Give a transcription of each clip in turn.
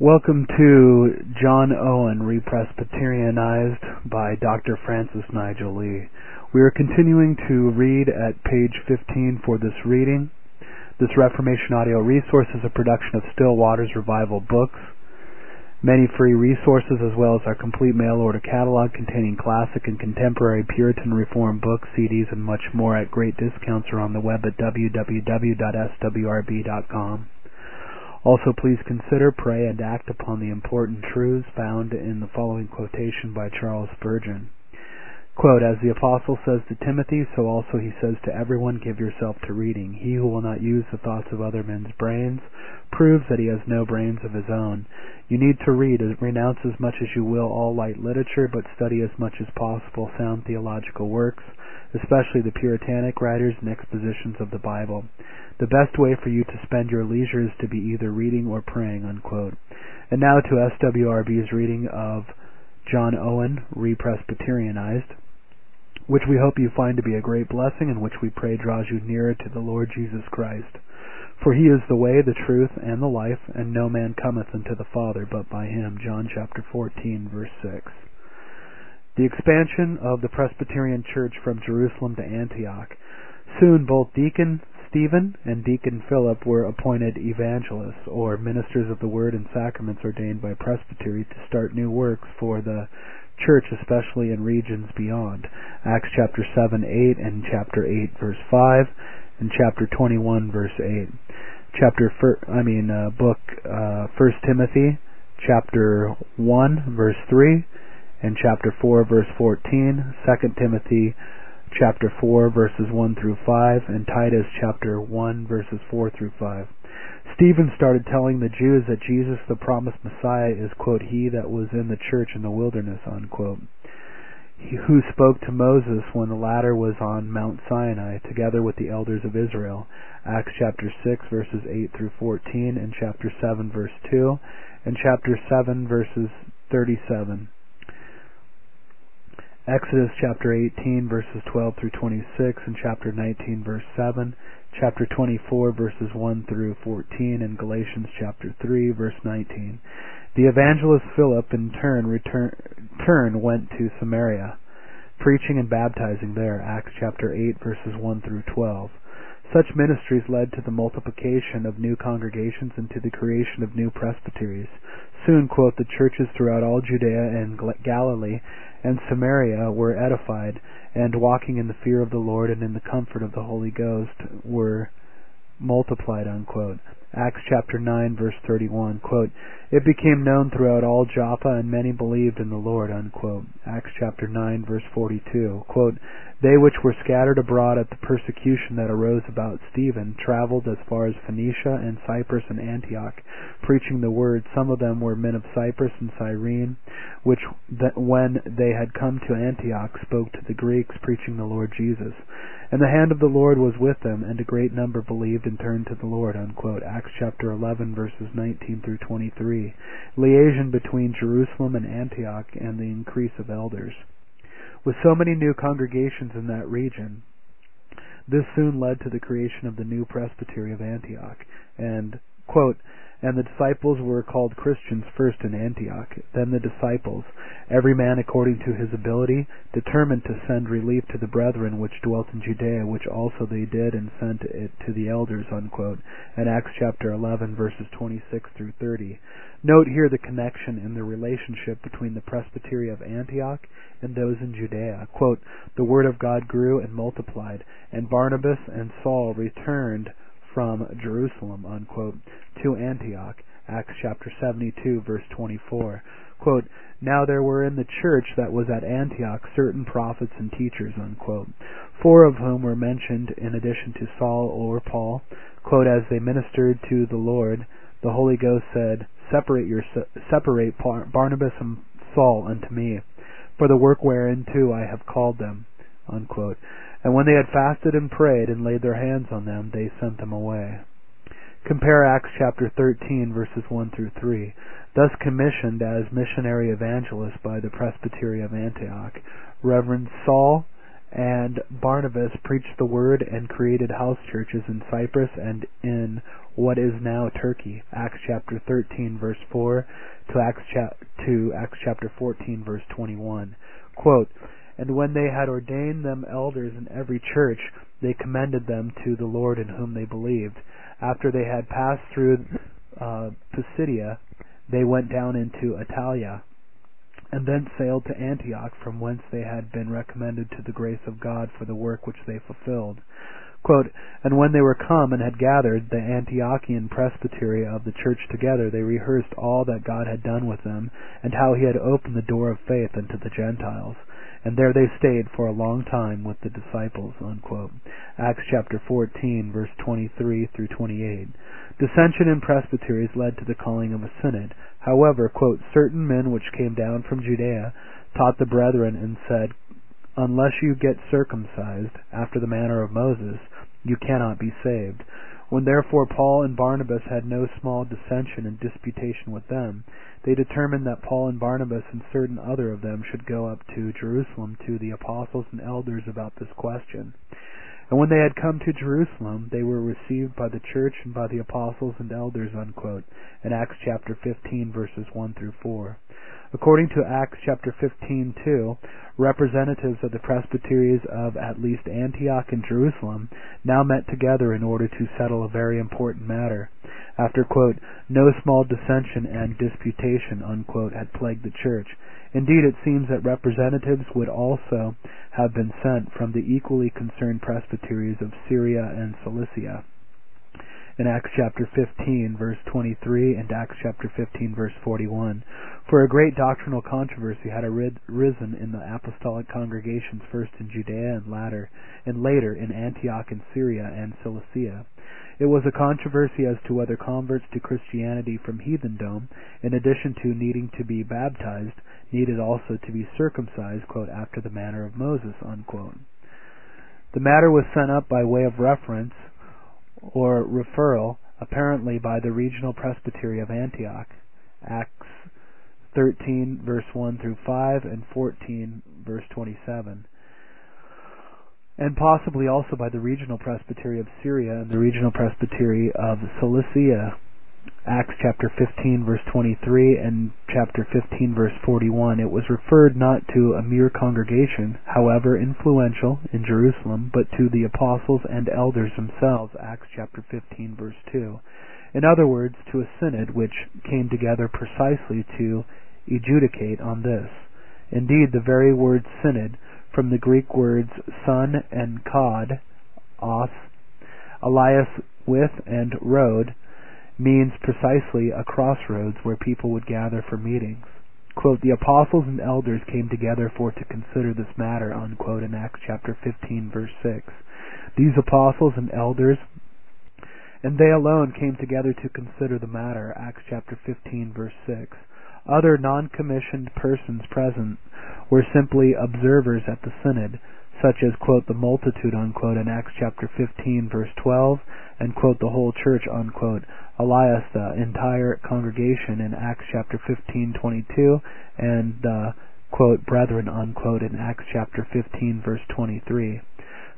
Welcome to John Owen, Represbyterianized by Dr. Francis Nigel Lee. We are continuing to read at page 15 for this reading. This Reformation audio resource is a production of Still Waters Revival Books. Many free resources as well as our complete mail order catalog containing classic and contemporary Puritan Reform books, CDs, and much more at great discounts are on the web at www.swrb.com. Also, please consider, pray, and act upon the important truths found in the following quotation by Charles Spurgeon. Quote, As the apostle says to Timothy, so also he says to everyone, give yourself to reading. He who will not use the thoughts of other men's brains proves that he has no brains of his own. You need to read, renounce as much as you will all light literature, but study as much as possible sound theological works, especially the Puritanic writers and expositions of the Bible. The best way for you to spend your leisure is to be either reading or praying. Unquote. And now to SWRB's reading of John Owen, Re-Presbyterianized, which we hope you find to be a great blessing and which we pray draws you nearer to the Lord Jesus Christ. For he is the way, the truth, and the life, and no man cometh unto the Father but by him. John chapter 14, verse 6. The expansion of the Presbyterian Church from Jerusalem to Antioch. Soon both Deacon Stephen and Deacon Philip were appointed evangelists, or ministers of the word and sacraments ordained by presbytery to start new works for the church, especially in regions beyond. Acts chapter 7, 8, and chapter 8, verse 5, and chapter 21, verse 8. Chapter, I mean, uh, book uh, 1 Timothy, chapter 1, verse 3, and chapter 4, verse 14. 2 Timothy, chapter 4 verses 1 through 5 and Titus chapter 1 verses 4 through 5. Stephen started telling the Jews that Jesus the promised Messiah is quote he that was in the church in the wilderness unquote. Who spoke to Moses when the latter was on Mount Sinai together with the elders of Israel. Acts chapter 6 verses 8 through 14 and chapter 7 verse 2 and chapter 7 verses 37. Exodus chapter 18 verses 12 through 26 and chapter 19 verse 7, chapter 24 verses 1 through 14 and Galatians chapter 3 verse 19. The evangelist Philip in turn return, turn went to Samaria, preaching and baptizing there. Acts chapter 8 verses 1 through 12. Such ministries led to the multiplication of new congregations and to the creation of new presbyteries. Soon, quote, the churches throughout all Judea and Galilee and Samaria were edified, and walking in the fear of the Lord and in the comfort of the Holy Ghost were multiplied. Unquote. Acts chapter 9 verse 31, quote, It became known throughout all Joppa and many believed in the Lord, unquote. Acts chapter 9 verse 42, quote, They which were scattered abroad at the persecution that arose about Stephen traveled as far as Phoenicia and Cyprus and Antioch, preaching the word. Some of them were men of Cyprus and Cyrene, which when they had come to Antioch spoke to the Greeks, preaching the Lord Jesus. And the hand of the Lord was with them, and a great number believed and turned to the Lord. Unquote. Acts chapter 11, verses 19 through 23. Liaison between Jerusalem and Antioch and the increase of elders. With so many new congregations in that region, this soon led to the creation of the new presbytery of Antioch. And, quote, and the disciples were called Christians first in Antioch, then the disciples, every man according to his ability, determined to send relief to the brethren which dwelt in Judea, which also they did, and sent it to the elders. Unquote. And Acts chapter 11, verses 26 through 30. Note here the connection in the relationship between the presbytery of Antioch and those in Judea. Quote, the word of God grew and multiplied, and Barnabas and Saul returned from Jerusalem, unquote, to Antioch. Acts chapter 72, verse 24. Quote, now there were in the church that was at Antioch certain prophets and teachers, unquote, four of whom were mentioned in addition to Saul or Paul. Quote, as they ministered to the Lord, the Holy Ghost said, separate your, separate Barnabas and Saul unto me, for the work whereunto I have called them, unquote. And when they had fasted and prayed and laid their hands on them, they sent them away. Compare Acts chapter 13 verses 1 through 3. Thus commissioned as missionary evangelists by the Presbytery of Antioch, Reverend Saul and Barnabas preached the word and created house churches in Cyprus and in what is now Turkey. Acts chapter 13 verse 4 to Acts, cha- to Acts chapter 14 verse 21. Quote, and when they had ordained them elders in every church, they commended them to the Lord in whom they believed. After they had passed through uh, Pisidia, they went down into Attalia, and then sailed to Antioch, from whence they had been recommended to the grace of God for the work which they fulfilled. Quote, and when they were come and had gathered the Antiochian presbytery of the church together, they rehearsed all that God had done with them, and how he had opened the door of faith unto the Gentiles and there they stayed for a long time with the disciples. Unquote. Acts chapter 14, verse 23 through 28. Dissension in presbyteries led to the calling of a synod. However, quote, certain men which came down from Judea taught the brethren and said, Unless you get circumcised after the manner of Moses, you cannot be saved. When therefore Paul and Barnabas had no small dissension and disputation with them, they determined that Paul and Barnabas and certain other of them should go up to Jerusalem to the apostles and elders about this question. And when they had come to Jerusalem, they were received by the church and by the apostles and elders, unquote, in Acts chapter 15 verses 1 through 4. According to Acts chapter 15 2, representatives of the presbyteries of at least Antioch and Jerusalem now met together in order to settle a very important matter after quote, no small dissension and disputation unquote, had plagued the church. Indeed, it seems that representatives would also have been sent from the equally concerned presbyteries of Syria and Cilicia. In Acts chapter 15, verse 23, and Acts chapter 15, verse 41. For a great doctrinal controversy had arisen in the apostolic congregations first in Judea and later, and later in Antioch and Syria and Cilicia. It was a controversy as to whether converts to Christianity from heathendom, in addition to needing to be baptized, needed also to be circumcised, quote, after the manner of Moses, unquote. The matter was sent up by way of reference or referral, apparently by the regional presbytery of Antioch, Acts 13 verse 1 through 5 and 14 verse 27 and possibly also by the regional presbytery of Syria and the regional presbytery of Cilicia. Acts chapter 15 verse 23 and chapter 15 verse 41. It was referred not to a mere congregation, however influential in Jerusalem, but to the apostles and elders themselves. Acts chapter 15 verse 2. In other words, to a synod which came together precisely to adjudicate on this. Indeed, the very word synod from the Greek words son and cod, os, alias with and road, means precisely a crossroads where people would gather for meetings. Quote, the apostles and elders came together for to consider this matter, unquote, in Acts chapter 15 verse 6. These apostles and elders and they alone came together to consider the matter, Acts chapter 15 verse 6. Other non-commissioned persons present were simply observers at the synod, such as quote the multitude unquote in Acts chapter 15 verse 12 and quote the whole church unquote. alias the entire congregation in Acts chapter 15:22 and the quote brethren unquote in Acts chapter 15 verse 23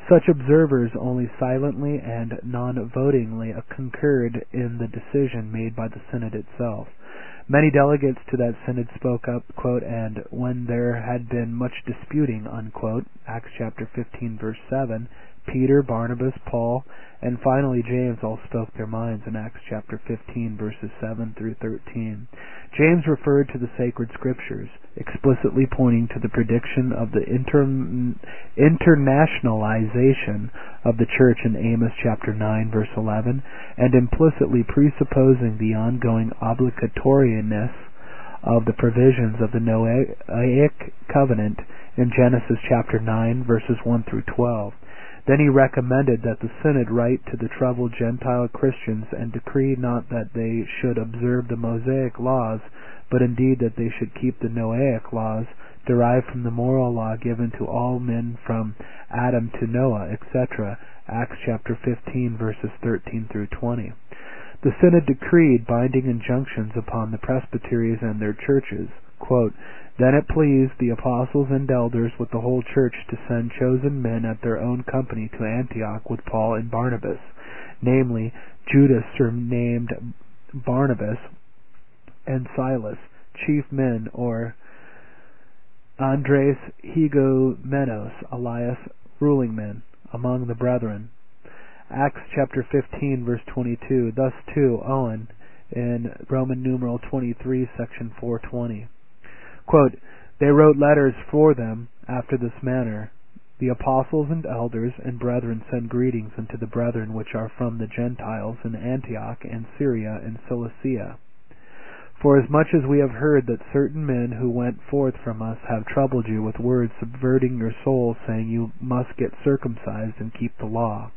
such observers only silently and non-votingly concurred in the decision made by the synod itself Many delegates to that synod spoke up, quote, and when there had been much disputing, unquote, Acts chapter 15 verse 7, Peter, Barnabas, Paul, and finally James all spoke their minds in Acts chapter 15 verses 7 through 13. James referred to the sacred scriptures, explicitly pointing to the prediction of the inter- internationalization of the church in Amos chapter 9 verse 11, and implicitly presupposing the ongoing obligatoriness of the provisions of the Noahic covenant in Genesis chapter 9 verses 1 through 12. Then he recommended that the synod write to the troubled Gentile Christians and decree not that they should observe the Mosaic laws, but indeed that they should keep the Noahic laws, derived from the moral law given to all men from Adam to Noah, etc. Acts chapter 15 verses 13 through 20. The synod decreed binding injunctions upon the presbyteries and their churches. Quote, then it pleased the apostles and elders with the whole church to send chosen men at their own company to Antioch with Paul and Barsabas. namely Judas surnamed Barnabas and Silas, chief men, or Andres Hegomenos, alias ruling men, among the brethren. Acts chapter 15 verse 22. Thus too Owen in Roman numeral 23 section 420. Quote, they wrote letters for them after this manner. The apostles and elders and brethren send greetings unto the brethren which are from the Gentiles in Antioch and Syria and Cilicia. For as much as we have heard that certain men who went forth from us have troubled you with words subverting your souls, saying you must get circumcised and keep the law,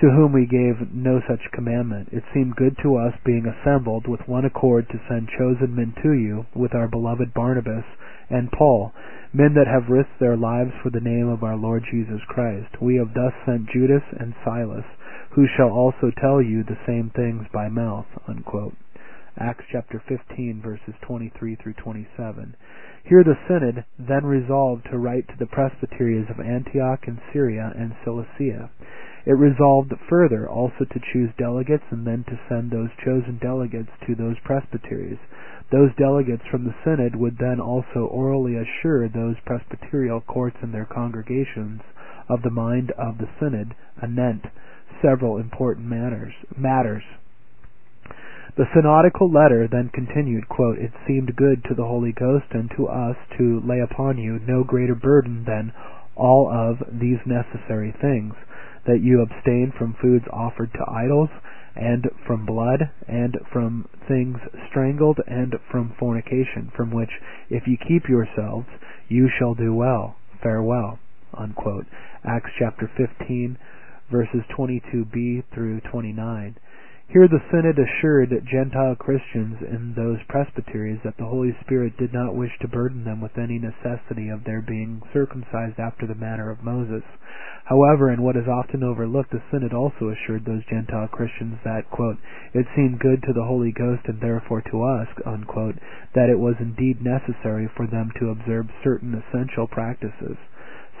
to whom we gave no such commandment, it seemed good to us, being assembled with one accord, to send chosen men to you, with our beloved Barnabas and Paul, men that have risked their lives for the name of our Lord Jesus Christ. We have thus sent Judas and Silas, who shall also tell you the same things by mouth. Unquote. Acts chapter 15 verses 23 through 27. Here the synod then resolved to write to the presbyteries of Antioch and Syria and Cilicia. It resolved further also to choose delegates and then to send those chosen delegates to those presbyteries. Those delegates from the synod would then also orally assure those presbyterial courts and their congregations of the mind of the synod anent several important matters. matters. The synodical letter then continued, quote, It seemed good to the Holy Ghost and to us to lay upon you no greater burden than all of these necessary things, that you abstain from foods offered to idols, and from blood, and from things strangled, and from fornication, from which, if you keep yourselves, you shall do well. Farewell. Unquote. Acts chapter 15, verses 22b through 29. Here the synod assured Gentile Christians in those presbyteries that the Holy Spirit did not wish to burden them with any necessity of their being circumcised after the manner of Moses. However, in what is often overlooked, the synod also assured those Gentile Christians that, quote, it seemed good to the Holy Ghost and therefore to us, unquote, that it was indeed necessary for them to observe certain essential practices.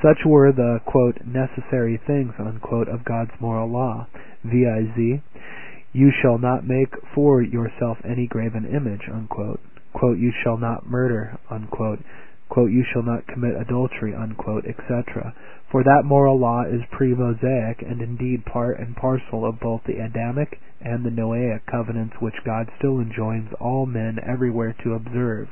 Such were the, quote, necessary things, unquote, of God's moral law, viz., you shall not make for yourself any graven image, unquote. Quote, you shall not murder, unquote. Quote, you shall not commit adultery, unquote, etc. For that moral law is pre-Mosaic and indeed part and parcel of both the Adamic and the Noahic covenants which God still enjoins all men everywhere to observe.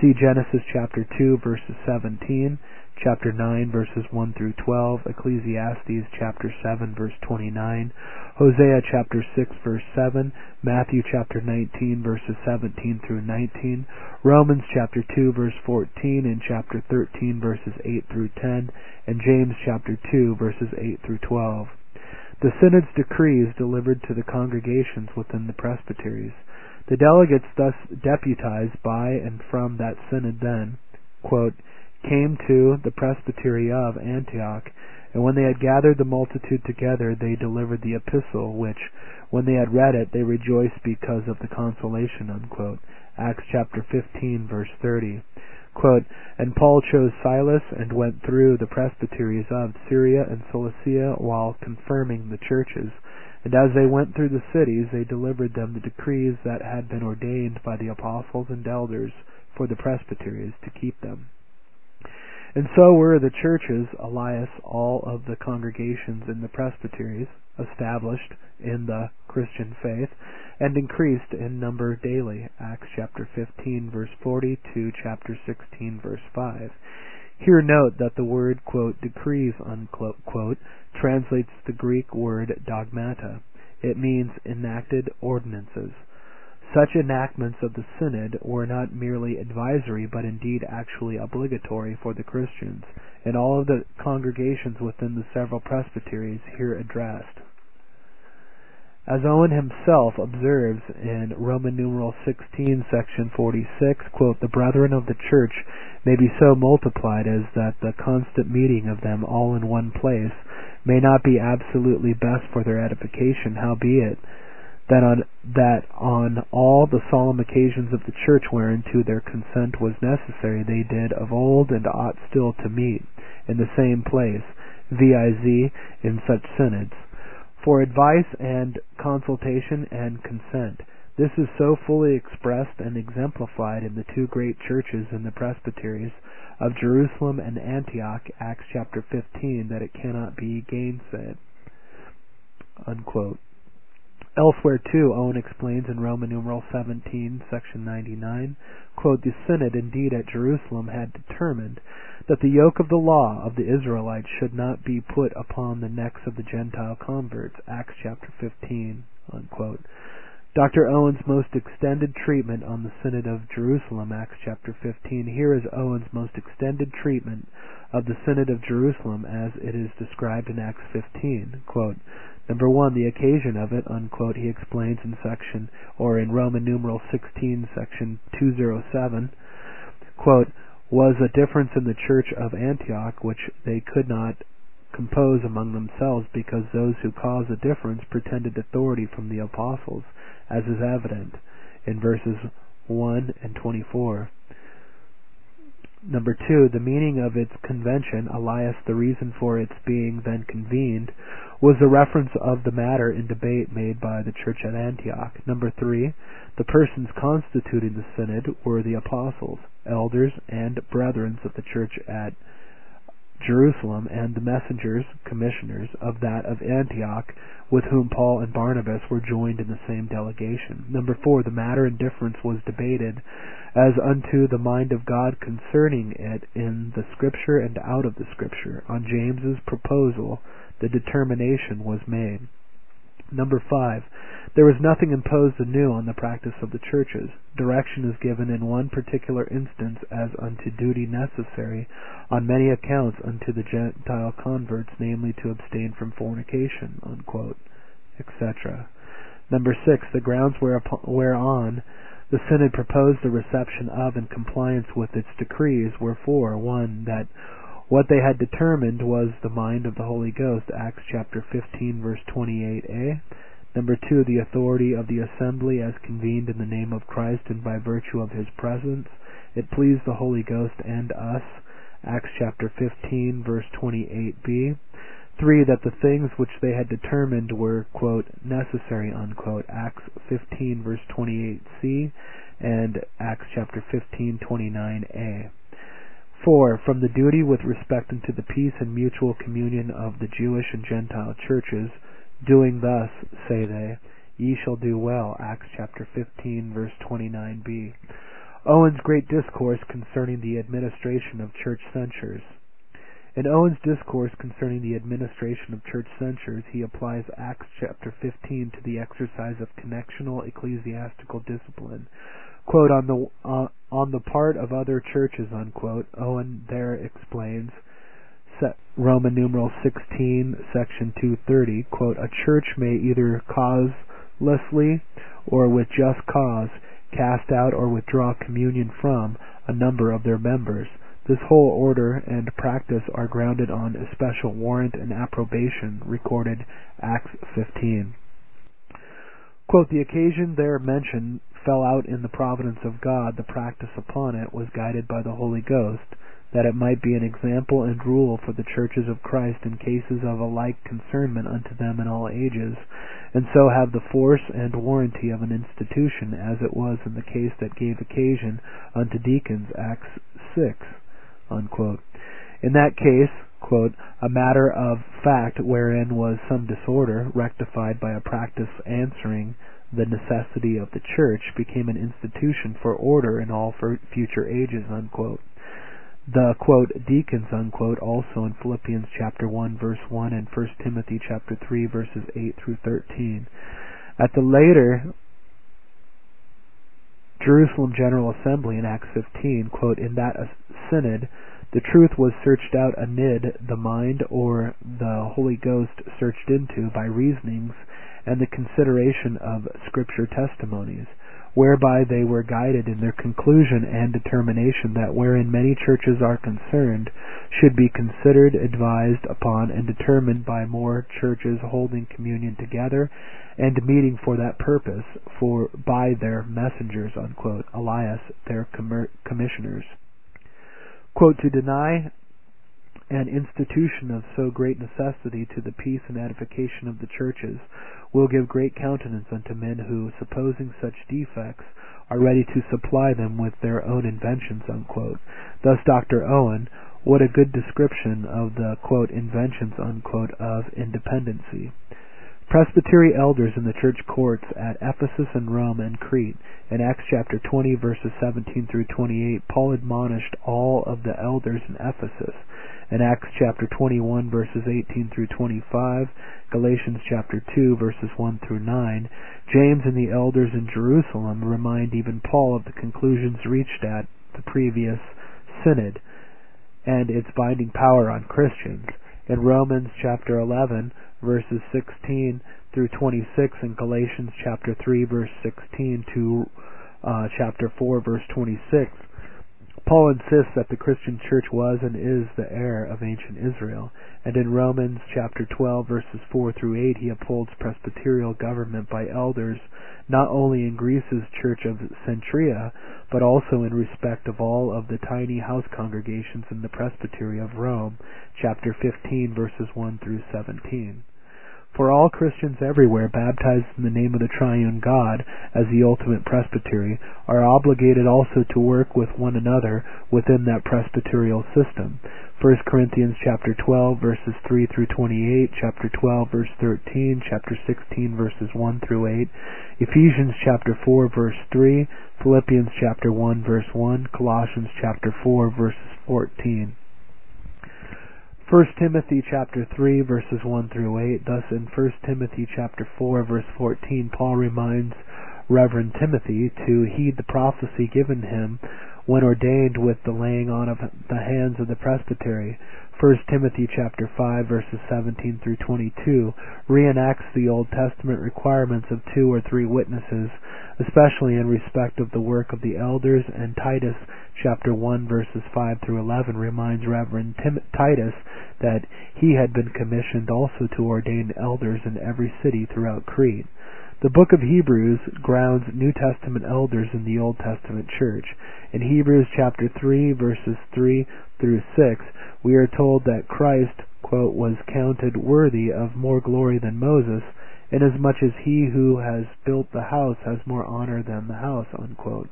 See Genesis chapter 2 verses 17, chapter 9 verses 1 through 12, Ecclesiastes chapter 7 verse 29, Hosea chapter 6 verse 7, Matthew chapter 19 verses 17 through 19, Romans chapter 2 verse 14 and chapter 13 verses 8 through 10, and James chapter 2 verses 8 through 12. The synod's decrees delivered to the congregations within the presbyteries. The delegates thus deputized by and from that synod then, quote, came to the presbytery of Antioch, and when they had gathered the multitude together, they delivered the epistle, which, when they had read it, they rejoiced because of the consolation. Unquote. Acts chapter 15, verse 30. Quote, and Paul chose Silas and went through the presbyteries of Syria and Cilicia while confirming the churches. And as they went through the cities, they delivered them the decrees that had been ordained by the apostles and elders for the presbyteries to keep them. And so were the churches, alias, all of the congregations in the presbyteries, established in the Christian faith, and increased in number daily. Acts chapter 15 verse 40 to chapter 16 verse 5. Here note that the word, quote, decrees, unquote, translates the Greek word dogmata. It means enacted ordinances. Such enactments of the synod were not merely advisory, but indeed actually obligatory for the Christians, and all of the congregations within the several presbyteries here addressed. As Owen himself observes in Roman numeral 16, section 46, quote, the brethren of the church may be so multiplied as that the constant meeting of them all in one place may not be absolutely best for their edification, howbeit that on that on all the solemn occasions of the church whereunto their consent was necessary they did of old and ought still to meet in the same place, viz. in such synods. for advice and consultation and consent. This is so fully expressed and exemplified in the two great churches in the presbyteries of Jerusalem and Antioch, Acts chapter 15, that it cannot be gainsaid. Unquote. Elsewhere too, Owen explains in Roman numeral 17, section 99, quote, The synod indeed at Jerusalem had determined that the yoke of the law of the Israelites should not be put upon the necks of the Gentile converts, Acts chapter 15, unquote. Dr. Owen's most extended treatment on the Synod of Jerusalem, Acts chapter 15. Here is Owen's most extended treatment of the Synod of Jerusalem as it is described in Acts 15. Quote, Number one, the occasion of it, unquote, he explains in section, or in Roman numeral 16, section 207, quote, was a difference in the church of Antioch which they could not compose among themselves because those who caused the difference pretended authority from the apostles as is evident in verses 1 and 24. Number two, the meaning of its convention, alias the reason for its being then convened, was the reference of the matter in debate made by the church at Antioch. Number three, the persons constituting the synod were the apostles, elders, and brethren of the church at Jerusalem, and the messengers, commissioners, of that of Antioch, with whom Paul and Barnabas were joined in the same delegation. Number four, the matter in difference was debated as unto the mind of God concerning it in the Scripture and out of the Scripture. On James's proposal, the determination was made. Number five, there was nothing imposed anew on the practice of the churches. Direction is given in one particular instance as unto duty necessary on many accounts unto the Gentile converts, namely to abstain from fornication, unquote, etc. Number six, the grounds whereon the synod proposed the reception of and compliance with its decrees were four. One, that what they had determined was the mind of the Holy Ghost, Acts chapter 15, verse 28a. Number two, the authority of the assembly as convened in the name of Christ and by virtue of his presence. It pleased the Holy Ghost and us, Acts chapter 15, verse 28b. Three, that the things which they had determined were, quote, necessary, unquote, Acts 15, verse 28c, and Acts chapter 15, 29a. 4. From the duty with respect unto the peace and mutual communion of the Jewish and Gentile churches, doing thus, say they, ye shall do well. Acts chapter 15, verse 29b. Owen's great discourse concerning the administration of church censures. In Owen's discourse concerning the administration of church censures, he applies Acts chapter 15 to the exercise of connectional ecclesiastical discipline. Quote, on the, uh, on the part of other churches, unquote, Owen there explains, Roman numeral 16, section 230, quote, a church may either causelessly or with just cause cast out or withdraw communion from a number of their members. This whole order and practice are grounded on a special warrant and approbation recorded Acts 15. Quote, the occasion there mentioned fell out in the providence of God, the practice upon it was guided by the Holy Ghost, that it might be an example and rule for the churches of Christ in cases of a like concernment unto them in all ages, and so have the force and warranty of an institution, as it was in the case that gave occasion unto deacons, Acts 6. Unquote. In that case, quote, a matter of fact wherein was some disorder, rectified by a practice answering the necessity of the church, became an institution for order in all future ages, unquote. The quote deacons unquote also in Philippians chapter one verse one and First Timothy chapter three verses eight through thirteen. At the later Jerusalem General Assembly in Acts 15, quote, in that synod, the truth was searched out amid the mind or the Holy Ghost searched into by reasonings and the consideration of Scripture testimonies, whereby they were guided in their conclusion and determination that wherein many churches are concerned should be considered, advised upon, and determined by more churches holding communion together and meeting for that purpose for by their messengers, unquote, alias their commissioners. Quote, to deny an institution of so great necessity to the peace and edification of the churches, will give great countenance unto men who, supposing such defects, are ready to supply them with their own inventions. Unquote. Thus Dr. Owen, what a good description of the "inventions" of independency. Presbytery elders in the church courts at Ephesus and Rome and Crete. In Acts chapter 20 verses 17 through 28, Paul admonished all of the elders in Ephesus. In Acts chapter 21 verses 18 through 25, Galatians chapter 2 verses 1 through 9, James and the elders in Jerusalem remind even Paul of the conclusions reached at the previous synod and its binding power on Christians. In Romans chapter 11 verses 16 through 26 and Galatians chapter 3 verse 16 to uh, chapter 4 verse 26, Paul insists that the Christian church was and is the heir of ancient Israel, and in Romans chapter 12 verses 4 through 8 he upholds presbyterial government by elders not only in Greece's church of Cenchrea, but also in respect of all of the tiny house congregations in the presbytery of Rome, chapter 15 verses 1 through 17. For all Christians everywhere baptized in the name of the triune God as the ultimate presbytery are obligated also to work with one another within that presbyterial system. 1 Corinthians chapter 12 verses 3 through 28, chapter 12 verse 13, chapter 16 verses 1 through 8, Ephesians chapter 4 verse 3, Philippians chapter 1 verse 1, Colossians chapter 4 verses 14. 1 Timothy chapter 3 verses 1 through 8. Thus in 1 Timothy chapter 4 verse 14, Paul reminds Reverend Timothy to heed the prophecy given him when ordained with the laying on of the hands of the presbytery. 1 Timothy chapter 5 verses 17 through 22 reenacts the Old Testament requirements of two or three witnesses, especially in respect of the work of the elders, and Titus chapter 1 verses 5 through 11 reminds Reverend Tim- Titus that he had been commissioned also to ordain elders in every city throughout Crete. The book of Hebrews grounds New Testament elders in the Old Testament church. In Hebrews chapter 3 verses 3 through 6, we are told that Christ quote, was counted worthy of more glory than Moses, inasmuch as he who has built the house has more honor than the house. Unquote.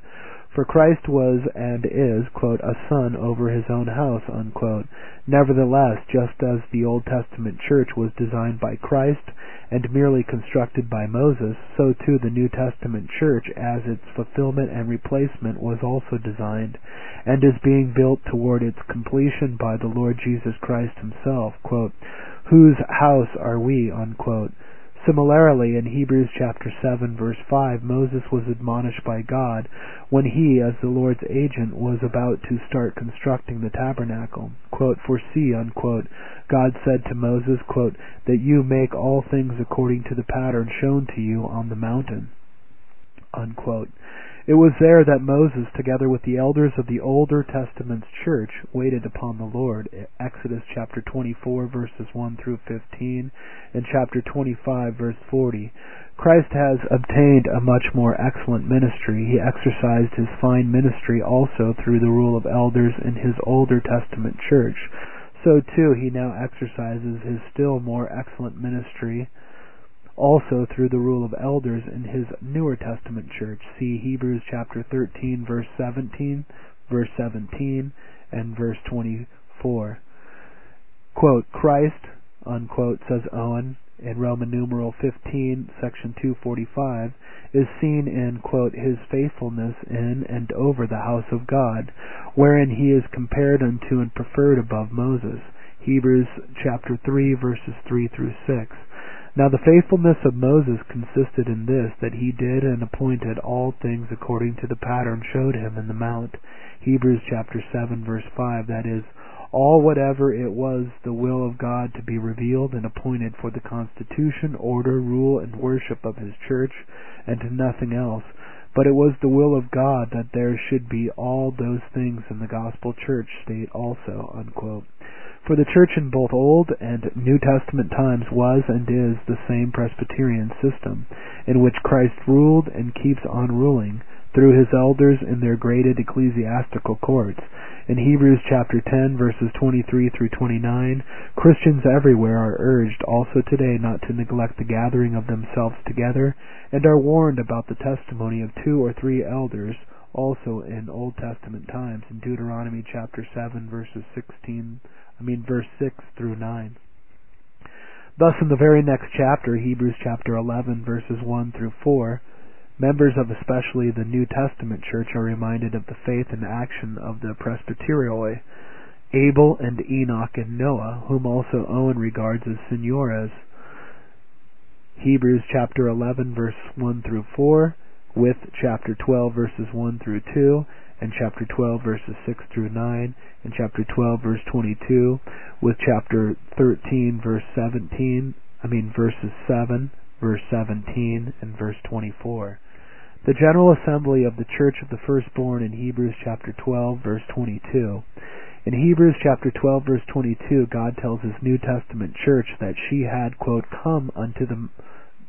For Christ was and is, quote, a son over his own house, unquote. Nevertheless, just as the Old Testament church was designed by Christ and merely constructed by Moses, so too the New Testament church as its fulfillment and replacement was also designed and is being built toward its completion by the Lord Jesus Christ himself, quote, whose house are we. Similarly, in Hebrews chapter 7 verse 5, Moses was admonished by God when he, as the Lord's agent, was about to start constructing the tabernacle. Quote, For see, unquote, God said to Moses, quote, that you make all things according to the pattern shown to you on the mountain. Unquote. It was there that Moses, together with the elders of the Older Testament's church, waited upon the Lord. Exodus chapter 24 verses 1 through 15 and chapter 25 verse 40. Christ has obtained a much more excellent ministry. He exercised his fine ministry also through the rule of elders in his Older Testament church. So too he now exercises his still more excellent ministry also through the rule of elders in his Newer Testament church. See Hebrews chapter 13 verse 17, verse 17, and verse 24. Quote, Christ, unquote, says Owen in Roman numeral 15, section 245, is seen in, quote, his faithfulness in and over the house of God, wherein he is compared unto and preferred above Moses. Hebrews chapter 3 verses 3 through 6. Now the faithfulness of Moses consisted in this, that he did and appointed all things according to the pattern showed him in the mount. Hebrews chapter 7 verse 5, that is, all whatever it was the will of God to be revealed and appointed for the constitution, order, rule, and worship of his church, and to nothing else. But it was the will of God that there should be all those things in the gospel church state also. Unquote. For the church in both Old and New Testament times was and is the same Presbyterian system, in which Christ ruled and keeps on ruling, through his elders in their graded ecclesiastical courts. In Hebrews chapter 10 verses 23 through 29, Christians everywhere are urged also today not to neglect the gathering of themselves together and are warned about the testimony of two or three elders also in Old Testament times in Deuteronomy chapter 7 verses 16 I mean verse 6 through 9. Thus in the very next chapter, Hebrews chapter 11 verses 1 through 4, members of especially the New Testament church are reminded of the faith and action of the presbyterioi, Abel and Enoch and Noah, whom also Owen regards as senores. Hebrews chapter 11 verse 1 through 4, with chapter 12 verses 1 through 2, and chapter 12 verses 6 through 9, and chapter 12 verse 22, with chapter 13 verse 17, I mean verses 7, verse 17, and verse 24. The General Assembly of the Church of the Firstborn in Hebrews chapter 12 verse 22. In Hebrews chapter 12 verse 22, God tells his New Testament church that she had, quote, come unto the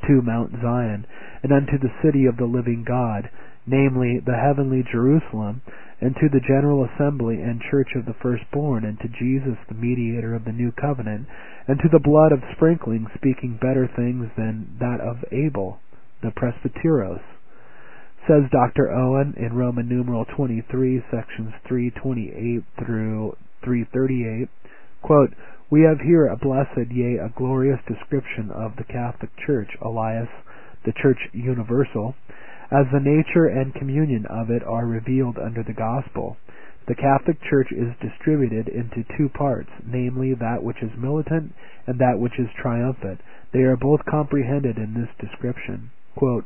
to Mount Zion, and unto the city of the living God, namely the heavenly Jerusalem, and to the general assembly and church of the firstborn, and to Jesus the mediator of the new covenant, and to the blood of sprinkling speaking better things than that of Abel, the presbyteros. Says Dr. Owen in Roman numeral 23, sections 328 through 338, quote, We have here a blessed, yea, a glorious description of the Catholic Church, alias, the Church Universal, as the nature and communion of it are revealed under the gospel. The Catholic Church is distributed into two parts, namely that which is militant and that which is triumphant. They are both comprehended in this description. Quote,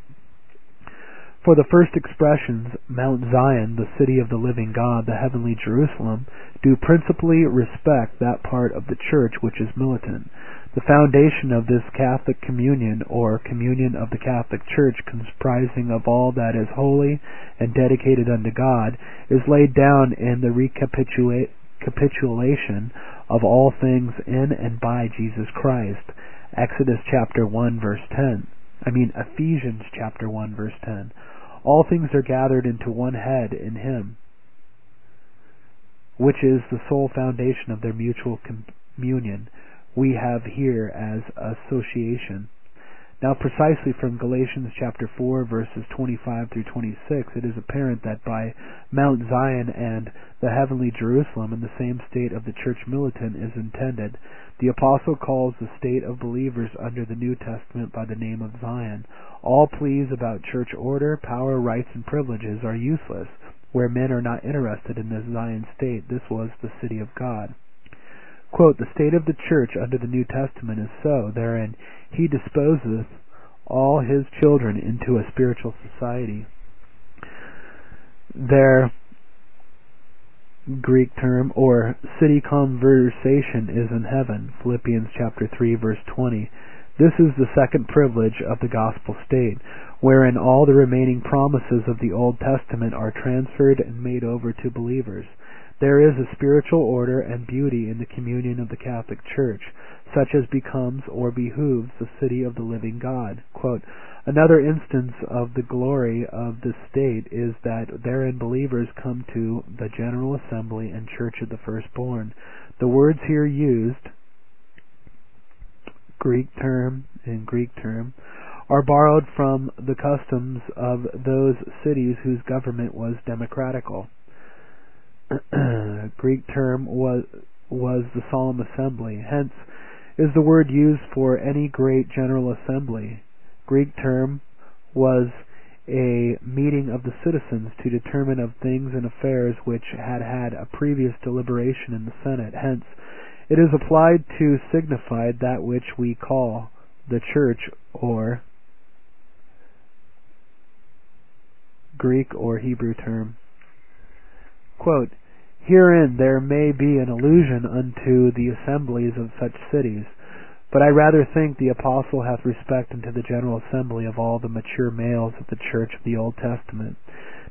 for the first expressions, Mount Zion, the city of the living God, the heavenly Jerusalem, do principally respect that part of the church which is militant. The foundation of this Catholic communion, or communion of the Catholic Church, comprising of all that is holy and dedicated unto God, is laid down in the recapitulation of all things in and by Jesus Christ. Exodus chapter 1 verse 10. I mean Ephesians chapter 1 verse 10. All things are gathered into one head in him, which is the sole foundation of their mutual communion we have here as association. Now precisely from Galatians chapter 4 verses 25 through 26 it is apparent that by Mount Zion and the heavenly Jerusalem in the same state of the church militant is intended. The apostle calls the state of believers under the New Testament by the name of Zion. All pleas about church order, power, rights, and privileges are useless where men are not interested in this Zion state. This was the city of God. Quote, the state of the church under the New Testament is so, therein he disposeth all his children into a spiritual society. Their Greek term or city conversation is in heaven. Philippians chapter 3 verse 20. This is the second privilege of the gospel state, wherein all the remaining promises of the Old Testament are transferred and made over to believers. There is a spiritual order and beauty in the communion of the Catholic Church, such as becomes or behooves the city of the living God. Quote, Another instance of the glory of this state is that therein believers come to the general assembly and church of the firstborn. The words here used, Greek term and Greek term, are borrowed from the customs of those cities whose government was democratical. Greek term was was the solemn assembly. Hence is the word used for any great general assembly. Greek term was a meeting of the citizens to determine of things and affairs which had had a previous deliberation in the Senate. Hence, it is applied to signify that which we call the church or Greek or Hebrew term. Quote, Herein there may be an allusion unto the assemblies of such cities, but I rather think the apostle hath respect unto the general assembly of all the mature males of the church of the Old Testament.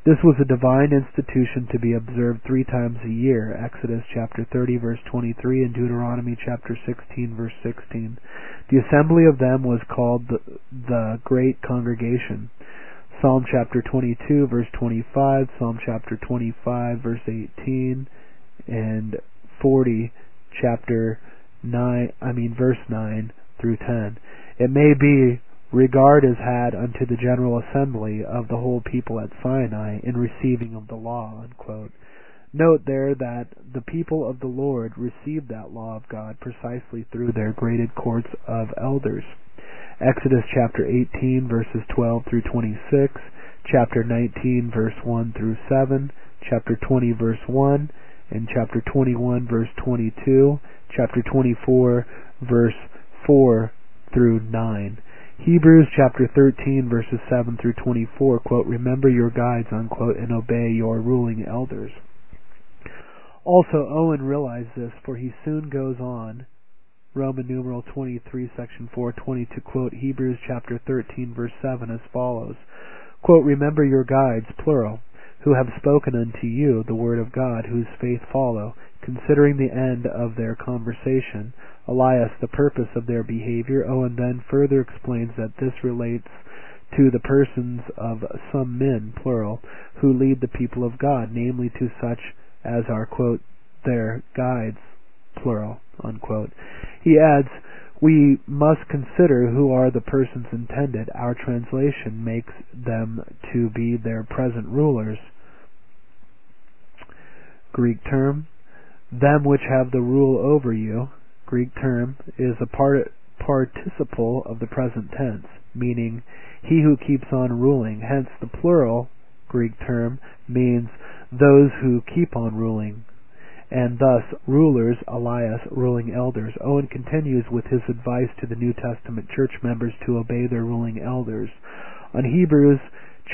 This was a divine institution to be observed three times a year, Exodus chapter 30 verse 23 and Deuteronomy chapter 16 verse 16. The assembly of them was called the, the Great Congregation. Psalm chapter 22 verse 25, Psalm chapter 25 verse 18, and 40 chapter 9, I mean verse 9 through 10. It may be regard is had unto the general assembly of the whole people at Sinai in receiving of the law. Unquote. Note there that the people of the Lord received that law of God precisely through their graded courts of elders. Exodus chapter 18 verses 12 through 26, chapter 19 verse 1 through 7, chapter 20 verse 1, and chapter 21 verse 22, chapter 24 verse 4 through 9. Hebrews chapter 13 verses 7 through 24 quote, remember your guides, unquote, and obey your ruling elders. Also, Owen realized this, for he soon goes on, Roman numeral 23, section 420, to quote Hebrews chapter 13, verse 7 as follows, quote, Remember your guides, plural, who have spoken unto you the word of God, whose faith follow, considering the end of their conversation, alias the purpose of their behavior. Owen then further explains that this relates to the persons of some men, plural, who lead the people of God, namely to such as are, quote, their guides, plural, unquote. He adds, we must consider who are the persons intended. Our translation makes them to be their present rulers. Greek term, them which have the rule over you, Greek term, is a part, participle of the present tense, meaning he who keeps on ruling. Hence the plural Greek term means those who keep on ruling, and thus rulers, alias, ruling elders. Owen continues with his advice to the New Testament church members to obey their ruling elders. On Hebrews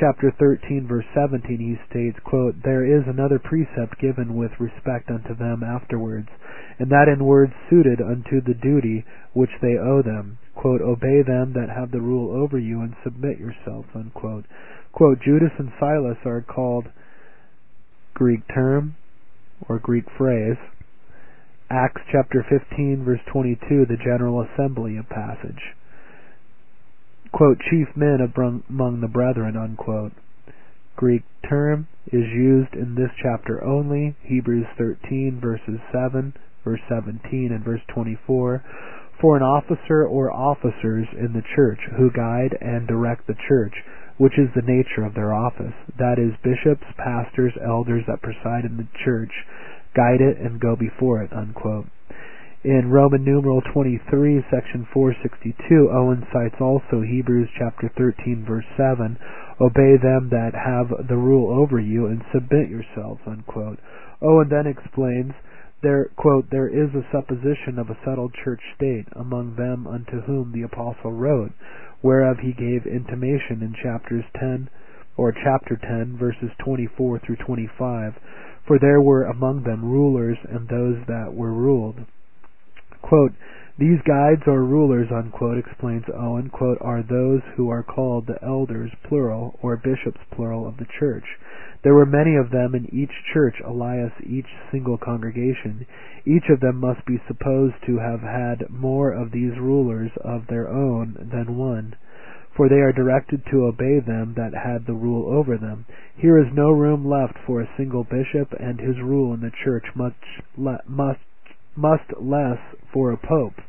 chapter 13 verse 17 he states, quote, There is another precept given with respect unto them afterwards, and that in words suited unto the duty which they owe them. Quote, Obey them that have the rule over you and submit yourselves, unquote. Quote, Judas and Silas are called Greek term or Greek phrase. Acts chapter 15 verse 22, the general assembly of passage. Quote, chief men among the brethren, unquote. Greek term is used in this chapter only, Hebrews 13 verses 7, verse 17 and verse 24, for an officer or officers in the church who guide and direct the church, which is the nature of their office. That is, bishops, pastors, elders that preside in the church, guide it and go before it. Unquote. In Roman numeral 23, section 462, Owen cites also Hebrews chapter 13, verse 7, Obey them that have the rule over you and submit yourselves. Unquote. Owen then explains, there, quote, there is a supposition of a settled church state among them unto whom the apostle wrote, whereof he gave intimation in chapters 10 or chapter 10 verses 24 through 25 for there were among them rulers and those that were ruled. Quote these guides or rulers unquote explains Owen quote are those who are called the elders plural or bishops plural of the church there were many of them in each church alias each single congregation each of them must be supposed to have had more of these rulers of their own than one, for they are directed to obey them that had the rule over them. Here is no room left for a single bishop and his rule in the church, much le- must must less for a pope.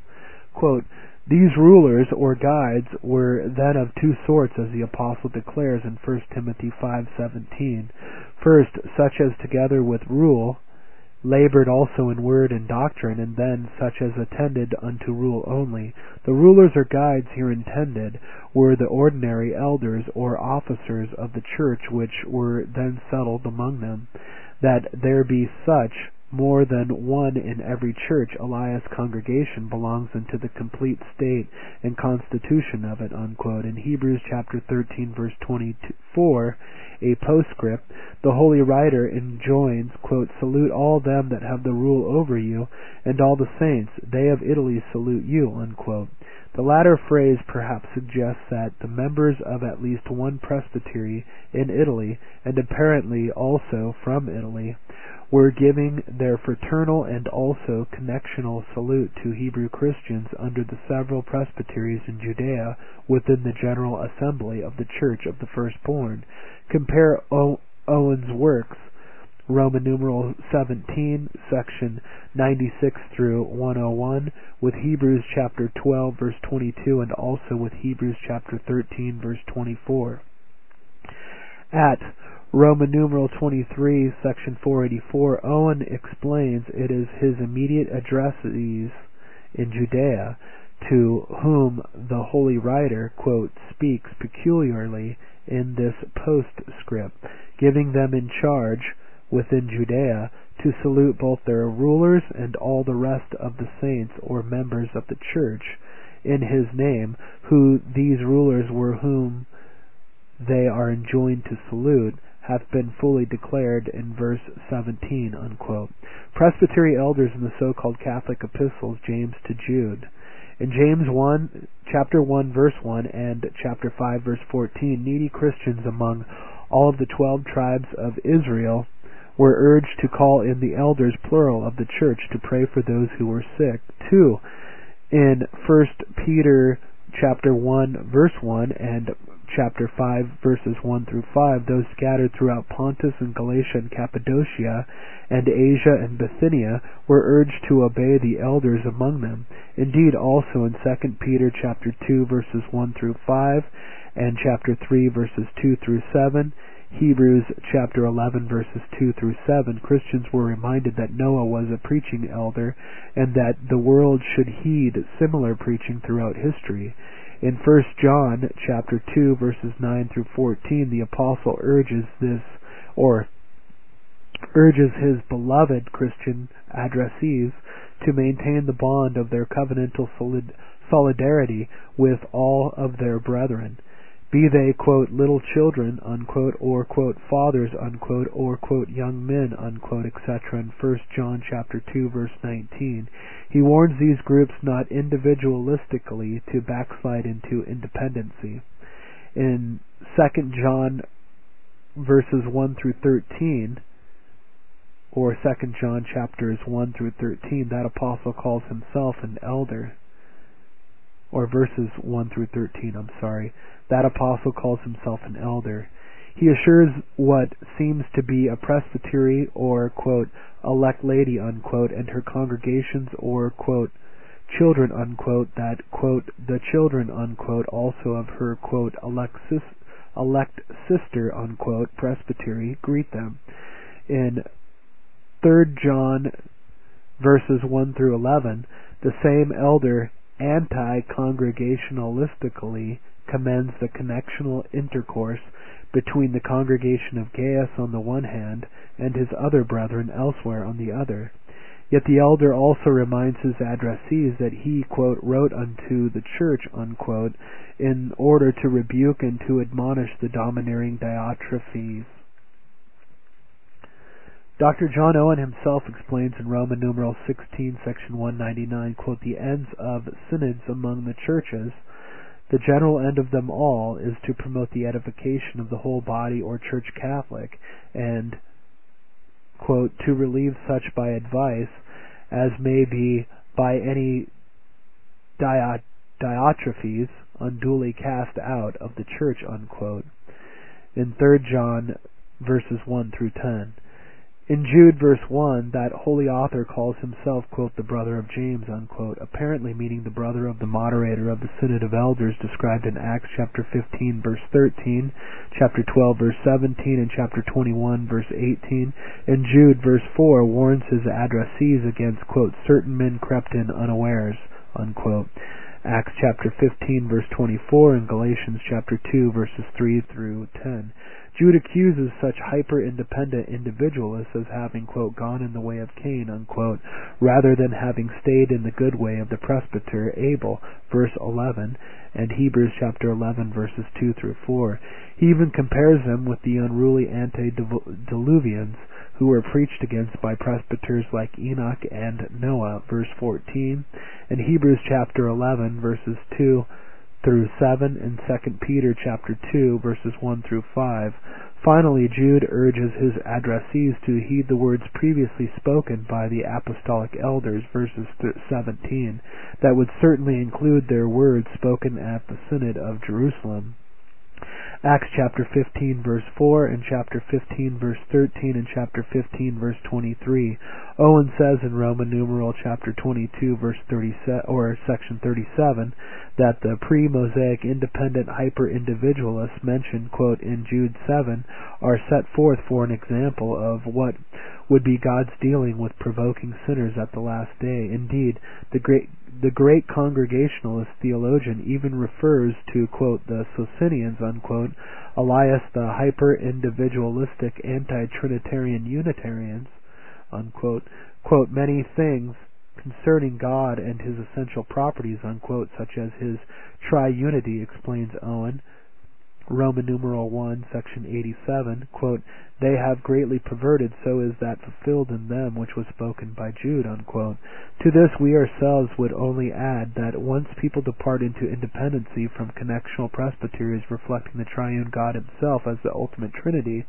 Quote, these rulers or guides were then of two sorts as the apostle declares in 1 Timothy 5:17. First, such as together with rule labored also in word and doctrine, and then such as attended unto rule only. The rulers or guides here intended were the ordinary elders or officers of the church which were then settled among them. That there be such more than one in every church, alias congregation belongs into the complete state and constitution of it. Unquote. In Hebrews chapter 13 verse 24, a postscript, the holy writer enjoins, quote, Salute all them that have the rule over you, and all the saints. They of Italy salute you. Unquote. The latter phrase perhaps suggests that the members of at least one presbytery in Italy, and apparently also from Italy, were giving their fraternal and also connectional salute to Hebrew Christians under the several presbyteries in Judea within the general assembly of the Church of the Firstborn. Compare o- Owen's works, Roman numeral 17, section 96 through 101, with Hebrews chapter 12, verse 22, and also with Hebrews chapter 13, verse 24. At Roman numeral 23, section 484, Owen explains it is his immediate addressees in Judea to whom the holy writer, quote, speaks peculiarly in this postscript, giving them in charge within Judea to salute both their rulers and all the rest of the saints or members of the church in his name, who these rulers were whom they are enjoined to salute, hath been fully declared in verse 17. Unquote. Presbytery elders in the so-called Catholic epistles, James to Jude. In James 1, chapter 1, verse 1, and chapter 5, verse 14, needy Christians among all of the twelve tribes of Israel were urged to call in the elders, plural, of the church to pray for those who were sick. 2. In 1 Peter chapter 1, verse 1, and chapter 5 verses 1 through 5, those scattered throughout Pontus and Galatia and Cappadocia and Asia and Bithynia were urged to obey the elders among them. Indeed, also in 2 Peter chapter 2 verses 1 through 5 and chapter 3 verses 2 through 7, Hebrews chapter 11 verses 2 through 7, Christians were reminded that Noah was a preaching elder and that the world should heed similar preaching throughout history. In 1 John chapter 2 verses 9 through 14, the apostle urges this or urges his beloved Christian addressees to maintain the bond of their covenantal solidarity with all of their brethren be they quote little children unquote or quote fathers unquote or quote young men unquote etc in 1 John chapter 2 verse 19 he warns these groups not individualistically to backslide into independency. In 2 John verses 1 through 13 or 2 John chapters 1 through 13 that apostle calls himself an elder or verses 1 through 13 I'm sorry that apostle calls himself an elder. He assures what seems to be a presbytery or, quote, elect lady, unquote, and her congregations or, quote, children, unquote, that, quote, the children, unquote, also of her, quote, elect, elect sister, unquote, presbytery, greet them. In 3 John verses 1 through 11, the same elder anti-congregationalistically commends the connectional intercourse between the congregation of Gaius on the one hand and his other brethren elsewhere on the other. Yet the elder also reminds his addressees that he, quote, wrote unto the church, unquote, in order to rebuke and to admonish the domineering Diotrephes. Dr. John Owen himself explains in Roman numeral 16, section 199, quote, the ends of synods among the churches the general end of them all is to promote the edification of the whole body or church Catholic, and quote, to relieve such by advice as may be by any Diotrephes unduly cast out of the church, unquote. In 3 John verses 1 through 10. In Jude verse 1, that holy author calls himself, quote, the brother of James, unquote, apparently meaning the brother of the moderator of the Synod of Elders described in Acts chapter 15 verse 13, chapter 12 verse 17, and chapter 21 verse 18. And Jude verse 4 warns his addressees against, quote, certain men crept in unawares, unquote. Acts chapter 15 verse 24 and Galatians chapter 2 verses 3 through 10. Jude accuses such hyper-independent individualists as having, quote, gone in the way of Cain, unquote, rather than having stayed in the good way of the presbyter Abel, verse 11, and Hebrews chapter 11, verses 2 through 4. He even compares them with the unruly antediluvians who were preached against by presbyters like Enoch and Noah, verse 14, and Hebrews chapter 11, verses 2 through 7 and 2 Peter chapter 2 verses 1 through 5 Finally, Jude urges his addressees to heed the words previously spoken by the apostolic elders, verses 17, that would certainly include their words spoken at the Synod of Jerusalem. Acts chapter 15 verse 4 and chapter 15 verse 13 and chapter 15 verse 23. Owen says in Roman numeral chapter 22 verse 37 or section 37 that the pre-Mosaic independent hyper-individualists mentioned quote in Jude 7 are set forth for an example of what would be God's dealing with provoking sinners at the last day. Indeed, the great the great Congregationalist theologian even refers to quote the Socinians unquote, alias the hyper-individualistic anti-Trinitarian Unitarians unquote, quote many things concerning God and his essential properties unquote, such as his triunity, explains Owen. Roman numeral 1, section 87, quote, They have greatly perverted, so is that fulfilled in them which was spoken by Jude, unquote. To this we ourselves would only add that once people depart into independency from connectional presbyteries reflecting the triune God himself as the ultimate Trinity,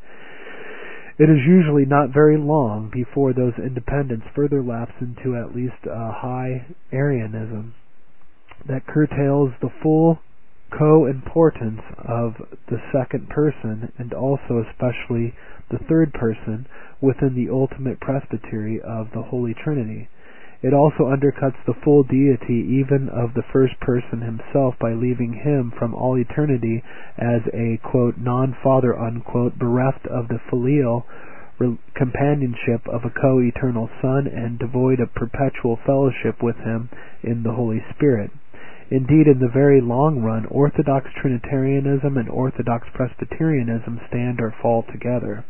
it is usually not very long before those independents further lapse into at least a high Arianism that curtails the full co-importance of the second person and also especially the third person within the ultimate presbytery of the Holy Trinity. It also undercuts the full deity even of the first person himself by leaving him from all eternity as a quote non-father unquote bereft of the filial companionship of a co-eternal son and devoid of perpetual fellowship with him in the Holy Spirit. Indeed, in the very long run, Orthodox Trinitarianism and Orthodox Presbyterianism stand or fall together.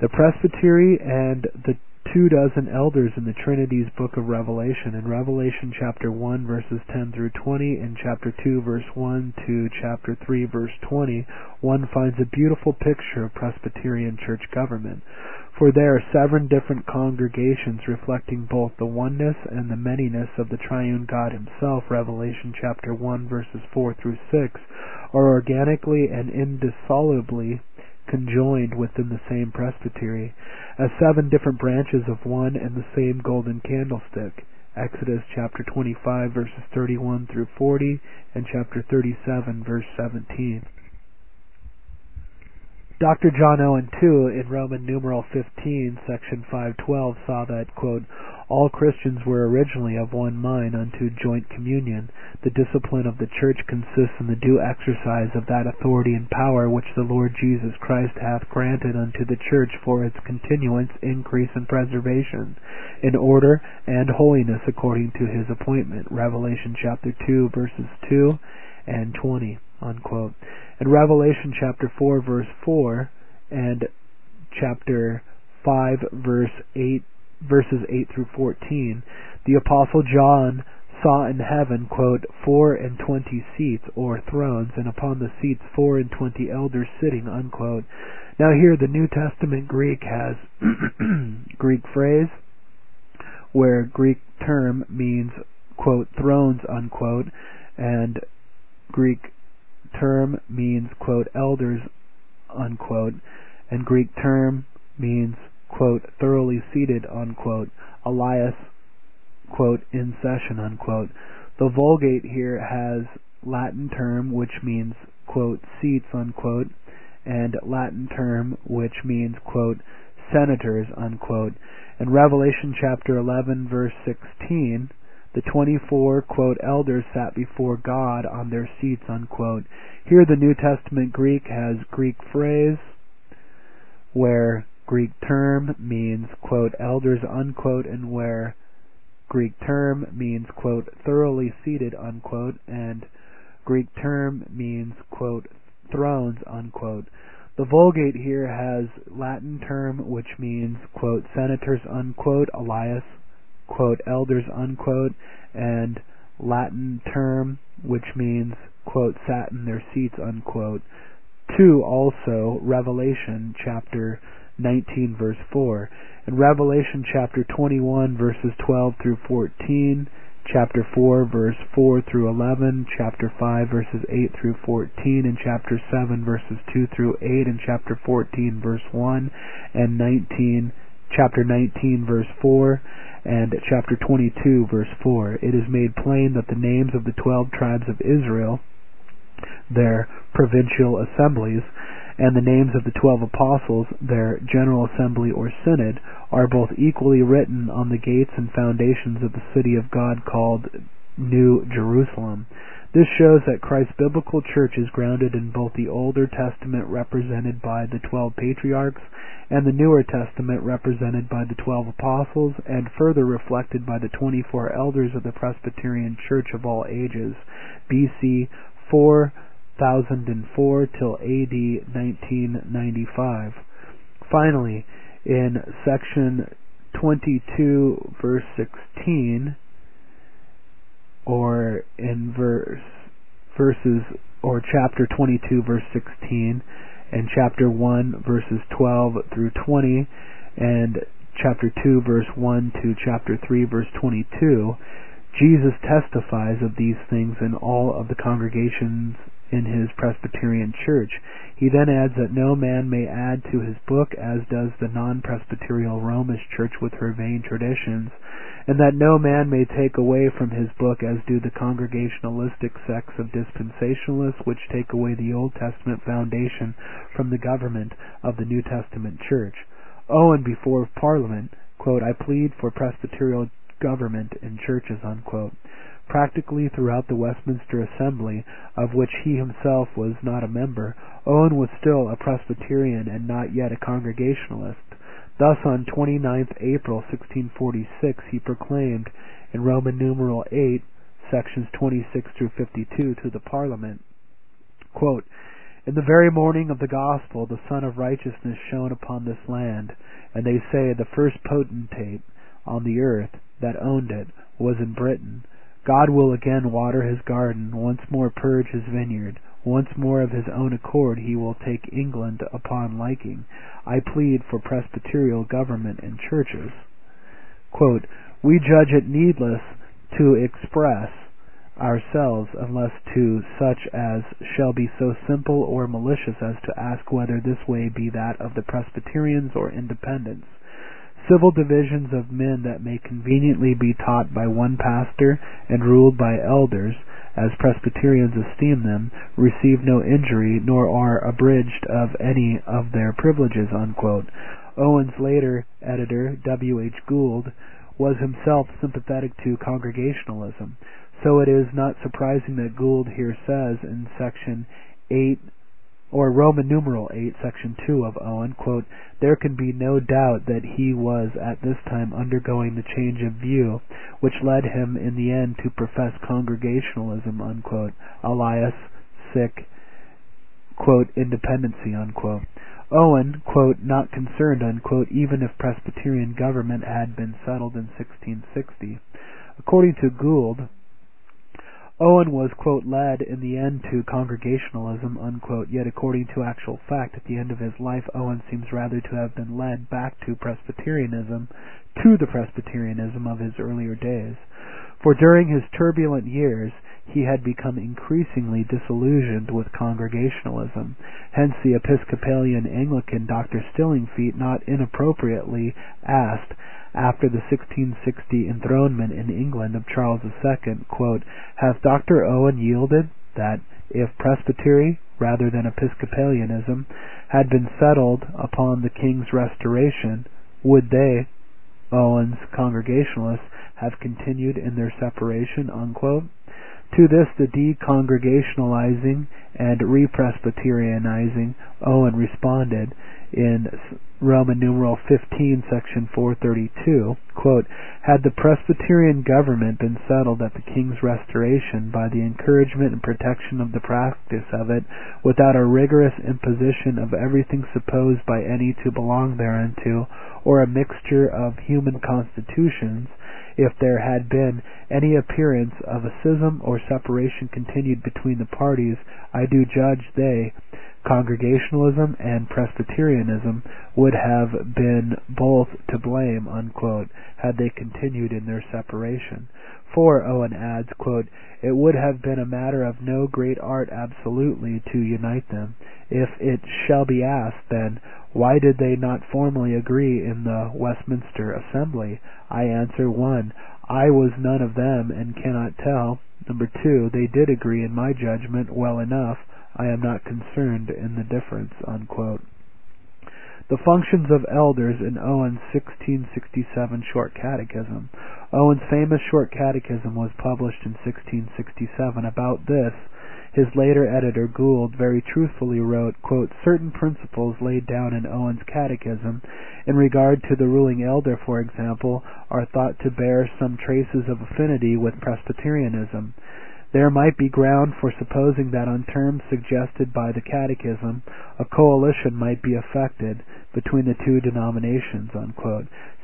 The Presbytery and the two dozen elders in the Trinity's book of Revelation. In Revelation chapter 1 verses 10 through 20 and chapter 2 verse 1 to chapter 3 verse 20, one finds a beautiful picture of Presbyterian church government. For there are seven different congregations reflecting both the oneness and the manyness of the triune God himself, Revelation chapter 1 verses 4 through 6, are organically and indissolubly conjoined within the same presbytery, as seven different branches of one and the same golden candlestick. Exodus chapter 25 verses 31 through 40 and chapter 37 verse 17. Dr. John Owen, too, in Roman numeral 15, section 512, saw that, quote, all Christians were originally of one mind unto joint communion. The discipline of the church consists in the due exercise of that authority and power which the Lord Jesus Christ hath granted unto the church for its continuance, increase, and preservation, in order and holiness according to his appointment. Revelation chapter 2, verses 2 and 20. Unquote. In Revelation chapter 4 verse 4 and chapter 5 verse 8 verses 8 through 14, the apostle John saw in heaven, quote, four and twenty seats or thrones, and upon the seats four and twenty elders sitting, unquote. Now here the New Testament Greek has Greek phrase where Greek term means, quote, thrones, unquote, and Greek term means, quote, elders, unquote, and Greek term means, quote, thoroughly seated, unquote, alias, quote, in session, unquote. The Vulgate here has Latin term which means, quote, seats, unquote, and Latin term which means, quote, senators, unquote. In Revelation chapter 11 verse 16, the 24, quote, elders sat before God on their seats, unquote. Here the New Testament Greek has Greek phrase where Greek term means, quote, elders, unquote, and where Greek term means, quote, thoroughly seated, unquote, and Greek term means, quote, thrones, unquote. The Vulgate here has Latin term which means, quote, senators, unquote, alias, quote, elders, unquote, and Latin term, which means, quote, sat in their seats, unquote. Two, also, Revelation chapter 19 verse 4. In Revelation chapter 21 verses 12 through 14, chapter 4 verse 4 through 11, chapter 5 verses 8 through 14, and chapter 7 verses 2 through 8, and chapter 14 verse 1, and 19, chapter 19 verse 4, and chapter 22 verse 4. It is made plain that the names of the twelve tribes of Israel, their provincial assemblies, and the names of the twelve apostles, their general assembly or synod, are both equally written on the gates and foundations of the city of God called New Jerusalem. This shows that Christ's biblical church is grounded in both the Older Testament represented by the twelve patriarchs and the Newer Testament represented by the twelve apostles and further reflected by the 24 elders of the Presbyterian Church of all ages, BC 4004 till AD 1995. Finally, in section 22 verse 16 or in verse verses or chapter 22 verse 16 and chapter 1 verses 12 through 20 and chapter 2 verse 1 to chapter 3 verse 22 Jesus testifies of these things in all of the congregations in his Presbyterian church. He then adds that no man may add to his book as does the non-Presbyterial Romish church with her vain traditions, and that no man may take away from his book as do the congregationalistic sects of dispensationalists which take away the Old Testament foundation from the government of the New Testament church. Oh, and before Parliament, quote, I plead for Presbyterial government in churches, unquote. Practically throughout the Westminster Assembly, of which he himself was not a member, Owen was still a Presbyterian and not yet a Congregationalist. Thus on 29th April 1646 he proclaimed in Roman numeral 8, sections 26 through 52 to the Parliament, In the very morning of the gospel the Sun of Righteousness shone upon this land, and they say the first potentate on the earth that owned it was in Britain. God will again water his garden, once more purge his vineyard, once more of his own accord he will take England upon liking. I plead for Presbyterial government in churches. Quote, we judge it needless to express ourselves unless to such as shall be so simple or malicious as to ask whether this way be that of the Presbyterians or Independents. Civil divisions of men that may conveniently be taught by one pastor and ruled by elders, as Presbyterians esteem them, receive no injury nor are abridged of any of their privileges. Unquote. Owen's later editor, W. H. Goold, was himself sympathetic to Congregationalism, so it is not surprising that Goold here says in section 8 or Roman numeral 8, section 2 of Owen, quote, There can be no doubt that he was at this time undergoing the change of view which led him in the end to profess Congregationalism, unquote, alias, sick, quote, independency, unquote. Owen, quote, not concerned, unquote, even if Presbyterian government had been settled in 1660. According to Goold, Owen was, quote, led in the end to Congregationalism, unquote, yet according to actual fact, at the end of his life, Owen seems rather to have been led back to Presbyterianism, to the Presbyterianism of his earlier days. For during his turbulent years, he had become increasingly disillusioned with Congregationalism. Hence the Episcopalian Anglican Dr. Stillingfleet not inappropriately asked, after the 1660 enthronement in England of Charles II, quote, Has Dr. Owen yielded that if Presbytery, rather than Episcopalianism, had been settled upon the King's restoration, would they, Owen's Congregationalists, have continued in their separation? Unquote. To this the decongregationalizing and represbyterianizing Owen responded in Roman numeral 15, section 432, quote, Had the Presbyterian government been settled at the king's restoration by the encouragement and protection of the practice of it, without a rigorous imposition of everything supposed by any to belong thereunto, or a mixture of human constitutions, if there had been any appearance of a schism or separation continued between the parties, I do judge they, Congregationalism and Presbyterianism, would have been both to blame, unquote, had they continued in their separation. For, Owen adds, quote, it would have been a matter of no great art absolutely to unite them. If it shall be asked, then, why did they not formally agree in the Westminster Assembly? I answer, 1. I was none of them and cannot tell. Number 2. They did agree in my judgment well enough. I am not concerned in the difference. The functions of elders in Owen's 1667 Short Catechism. Owen's famous Short Catechism was published in 1667. About this, his later editor, Goold, very truthfully wrote, Certain principles laid down in Owen's Catechism, in regard to the ruling elder, for example, are thought to bear some traces of affinity with Presbyterianism. There might be ground for supposing that on terms suggested by the Catechism, a coalition might be effected between the two denominations.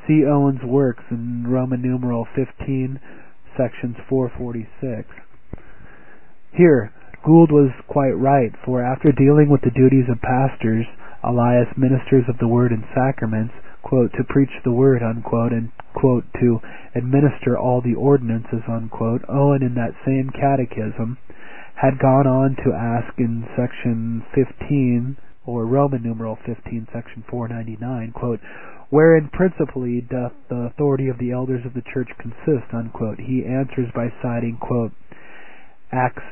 See Owen's works in Roman numeral 15, sections 446. Here, Goold was quite right, for after dealing with the duties of pastors, alias ministers of the word and sacraments, quote, to preach the word, unquote, and quote, to administer all the ordinances, unquote, oh, Owen in that same catechism had gone on to ask in section 15, or Roman numeral 15, section 499, quote, wherein principally doth the authority of the elders of the church consist, unquote. He answers by citing, quote, Acts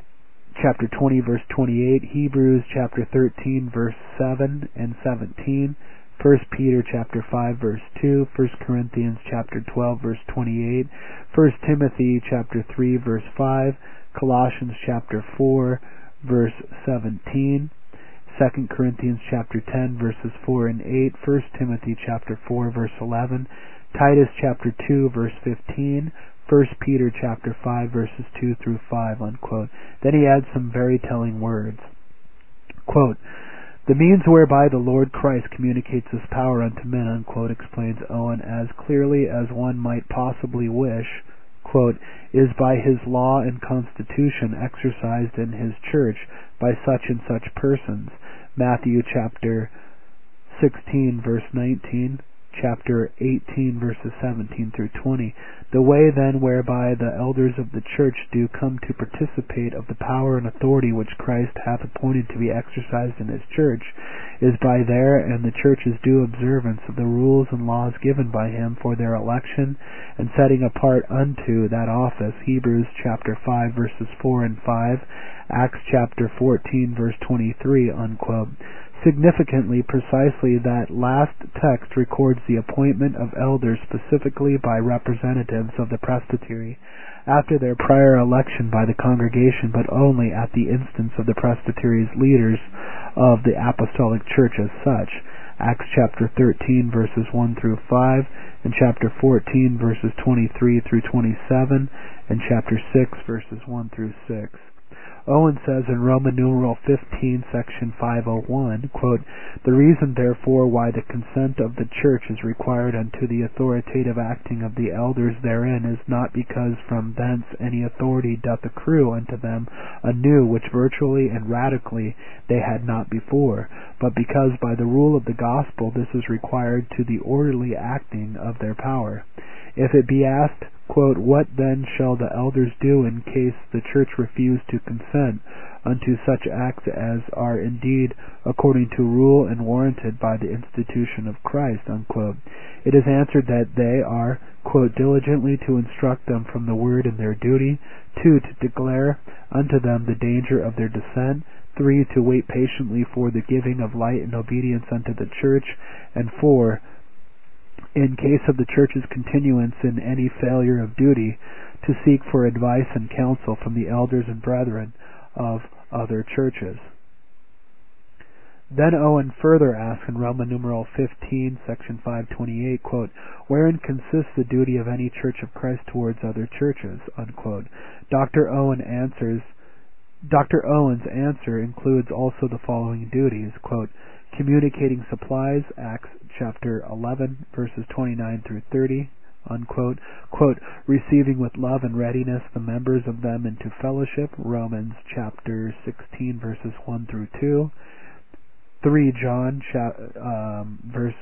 chapter 20 verse 28, Hebrews chapter 13 verse 7 and 17, 1 Peter chapter 5 verse 2, 1 Corinthians chapter 12 verse 28, 1 Timothy chapter 3 verse 5, Colossians chapter 4 verse 17, 2 Corinthians chapter 10 verses 4 and 8, 1 Timothy chapter 4 verse 11, Titus chapter 2 verse 15, 1 Peter chapter 5 verses 2 through 5, unquote. Then he adds some very telling words. Quote, the means whereby the Lord Christ communicates this power unto men, unquote, explains Owen as clearly as one might possibly wish, quote, is by his law and constitution exercised in his church by such and such persons. Matthew chapter 16 verse 19, chapter 18 verses 17 through 20. The way then whereby the elders of the church do come to participate of the power and authority which Christ hath appointed to be exercised in his church is by their and the church's due observance of the rules and laws given by him for their election and setting apart unto that office. Hebrews chapter 5 verses 4 and 5, Acts chapter 14 verse 23, unquote. Significantly, precisely that last text records the appointment of elders specifically by representatives of the presbytery after their prior election by the congregation, but only at the instance of the presbytery's leaders of the apostolic church as such. Acts chapter 13 verses 1 through 5, and chapter 14 verses 23 through 27, and chapter 6 verses 1 through 6. Owen says in Roman numeral 15, section 501, quote, The reason therefore why the consent of the church is required unto the authoritative acting of the elders therein is not because from thence any authority doth accrue unto them anew which virtually and radically they had not before, but because by the rule of the gospel this is required to the orderly acting of their power. If it be asked, quote, What then shall the elders do in case the church refuse to consent unto such acts as are indeed according to rule and warranted by the institution of Christ? Unquote. It is answered that they are, quote, diligently to instruct them from the word in their duty, two, to declare unto them the danger of their dissent, three, to wait patiently for the giving of light and obedience unto the church, and four, in case of the church's continuance in any failure of duty, to seek for advice and counsel from the elders and brethren of other churches. Then Owen further asks in Roman numeral 15, section 528, quote, wherein consists the duty of any church of Christ towards other churches, unquote. Dr. Owen answers, Dr. Owen's answer includes also the following duties, quote, communicating supplies, Acts chapter 11, verses 29 through 30, unquote, quote, receiving with love and readiness the members of them into fellowship, Romans chapter 16 verses 1 through 2, 3 John um, verse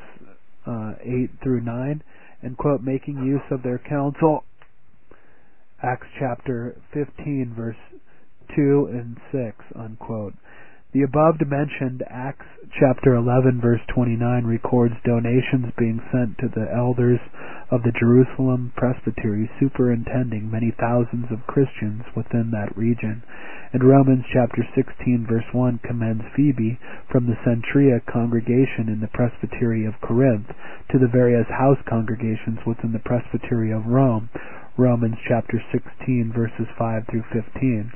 uh, 8 through 9, and quote, making use of their counsel, Acts chapter 15 verse 2 and 6, unquote. The above mentioned Acts chapter 11 verse 29 records donations being sent to the elders of the Jerusalem Presbytery superintending many thousands of Christians within that region. And Romans chapter 16 verse 1 commends Phoebe from the Cenchrea congregation in the Presbytery of Corinth to the various house congregations within the Presbytery of Rome. Romans chapter 16 verses 5 through 15.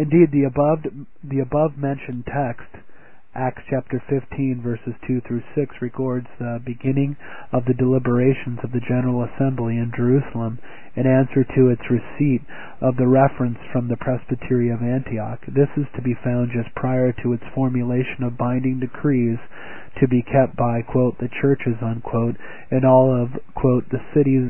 Indeed, the above the above mentioned text, Acts chapter 15 verses 2 through 6 records the beginning of the deliberations of the General Assembly in Jerusalem in answer to its receipt of the reference from the Presbytery of Antioch. This is to be found just prior to its formulation of binding decrees to be kept by, quote, the churches, unquote, in all of, quote, the cities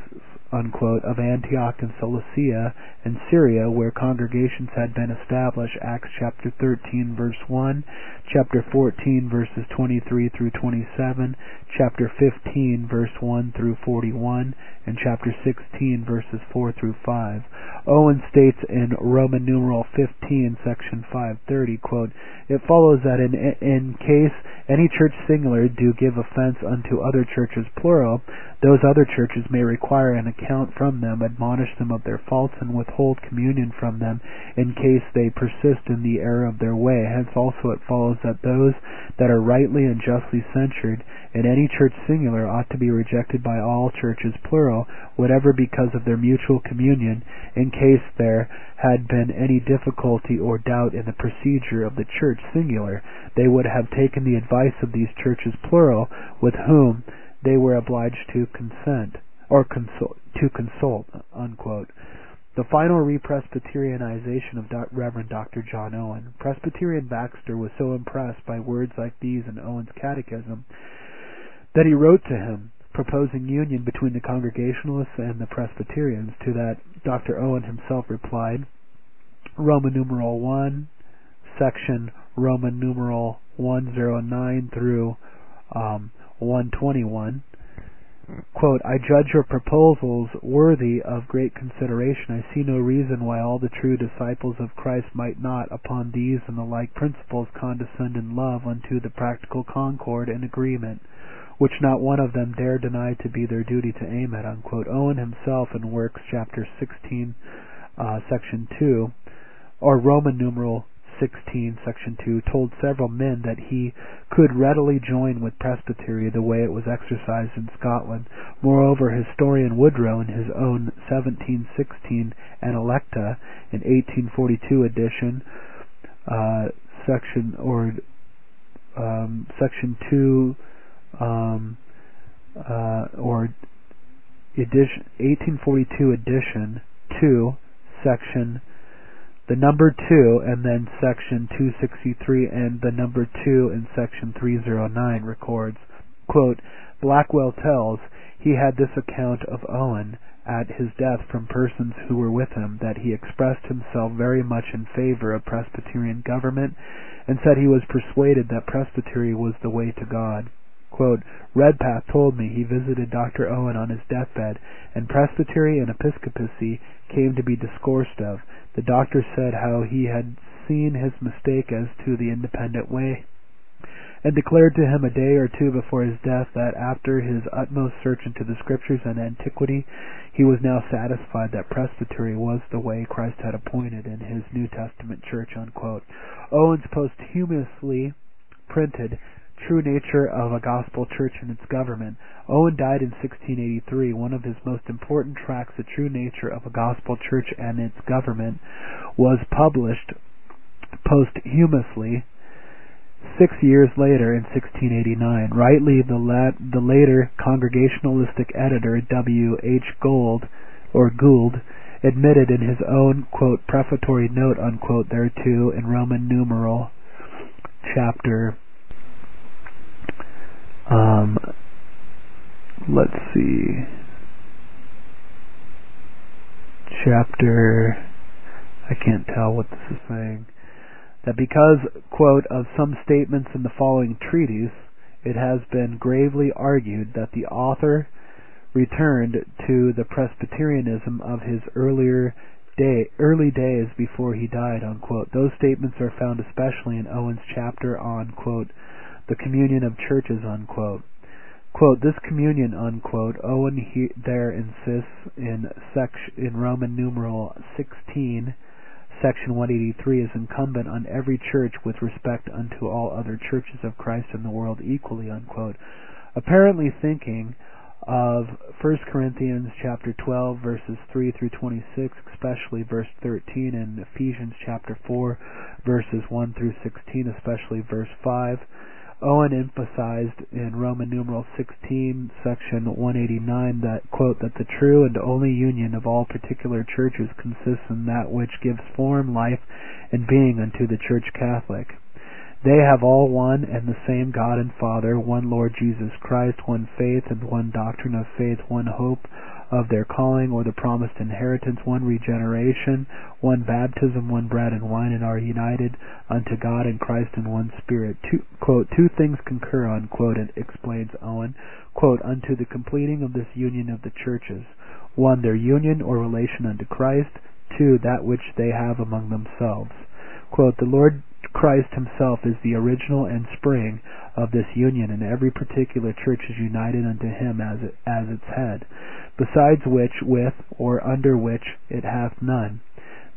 unquote, of Antioch and Cilicia and Syria, where congregations had been established, Acts chapter 13 verse 1, chapter 14 verses 23 through 27, chapter 15 verse 1 through 41, and chapter 16 verses 4 through 5. Owen states in Roman numeral 15 section 530, quote, it follows that in, in case any church singular do give offense unto other churches plural, those other churches may require an account from them, admonish them of their faults, and withhold communion from them in case they persist in the error of their way. Hence also it follows that those that are rightly and justly censured in any church singular ought to be rejected by all churches plural, whatever because of their mutual communion, in case there had been any difficulty or doubt in the procedure of the church singular, they would have taken the advice of these churches plural, with whom they were obliged to consent or consult, to consult. Unquote. The final re-Presbyterianization of Do- Reverend Dr. John Owen. Presbyterian Baxter was so impressed by words like these in Owen's catechism that he wrote to him proposing union between the Congregationalists and the Presbyterians. To that, Dr. Owen himself replied, Roman numeral 1, section Roman numeral 109 through um, 121. Quote, I judge your proposals worthy of great consideration. I see no reason why all the true disciples of Christ might not, upon these and the like principles, condescend in love unto the practical concord and agreement, which not one of them dare deny to be their duty to aim at. Unquote. Owen himself in Works chapter 16, uh, section 2, or Roman numeral 16, section 2, told several men that he could readily join with Presbytery the way it was exercised in Scotland. Moreover, historian Wodrow, in his own 1716 Analecta, in 1842 edition, uh, section or um, section 2, um, uh, or edition 1842 edition 2, section the number 2 and then section 263 and the number 2 in section 309 records, quote, Blackwell tells he had this account of Owen at his death from persons who were with him that he expressed himself very much in favor of Presbyterian government and said he was persuaded that Presbytery was the way to God. Quote, Redpath told me he visited Dr. Owen on his deathbed, and Presbytery and Episcopacy came to be discoursed of. The doctor said how he had seen his mistake as to the independent way, and declared to him a day or two before his death that after his utmost search into the Scriptures and antiquity, he was now satisfied that Presbytery was the way Christ had appointed in his New Testament church. Unquote. Owens posthumously printed True Nature of a Gospel Church and Its Government. Owen died in 1683. One of his most important tracts, The True Nature of a Gospel Church and Its Government, was published posthumously six years later in 1689. Rightly, the, the later Congregationalistic editor W. H. Goold, or Goold, admitted in his own quote prefatory note unquote thereto in Roman numeral chapter um, let's see, chapter, I can't tell what this is saying, that because, quote, of some statements in the following treatise, it has been gravely argued that the author returned to the Presbyterianism of his earlier day, early days before he died, unquote. Those statements are found especially in Owen's chapter on, quote, the communion of churches, unquote. Quote, this communion, unquote, Owen he, there insists in, section, in Roman numeral 16, section 183 is incumbent on every church with respect unto all other churches of Christ in the world equally, unquote. Apparently thinking of 1 Corinthians chapter 12 verses 3 through 26, especially verse 13, and Ephesians chapter 4 verses 1 through 16, especially verse 5. Owen emphasized in Roman numeral 16, section 189, that, quote, that the true and only union of all particular churches consists in that which gives form, life, and being unto the Church Catholic. They have all one and the same God and Father, one Lord Jesus Christ, one faith and one doctrine of faith, one hope of their calling or the promised inheritance, one regeneration, one baptism, one bread and wine, and are united unto God and Christ in one spirit. Two, quote, two things concur, unquote, explains Owen, quote, unto the completing of this union of the churches. One, their union or relation unto Christ. Two, that which they have among themselves. Quote, the Lord Christ himself is the original and spring of this union, and every particular church is united unto him as, it, as its head, besides which, with, or under which, it hath none.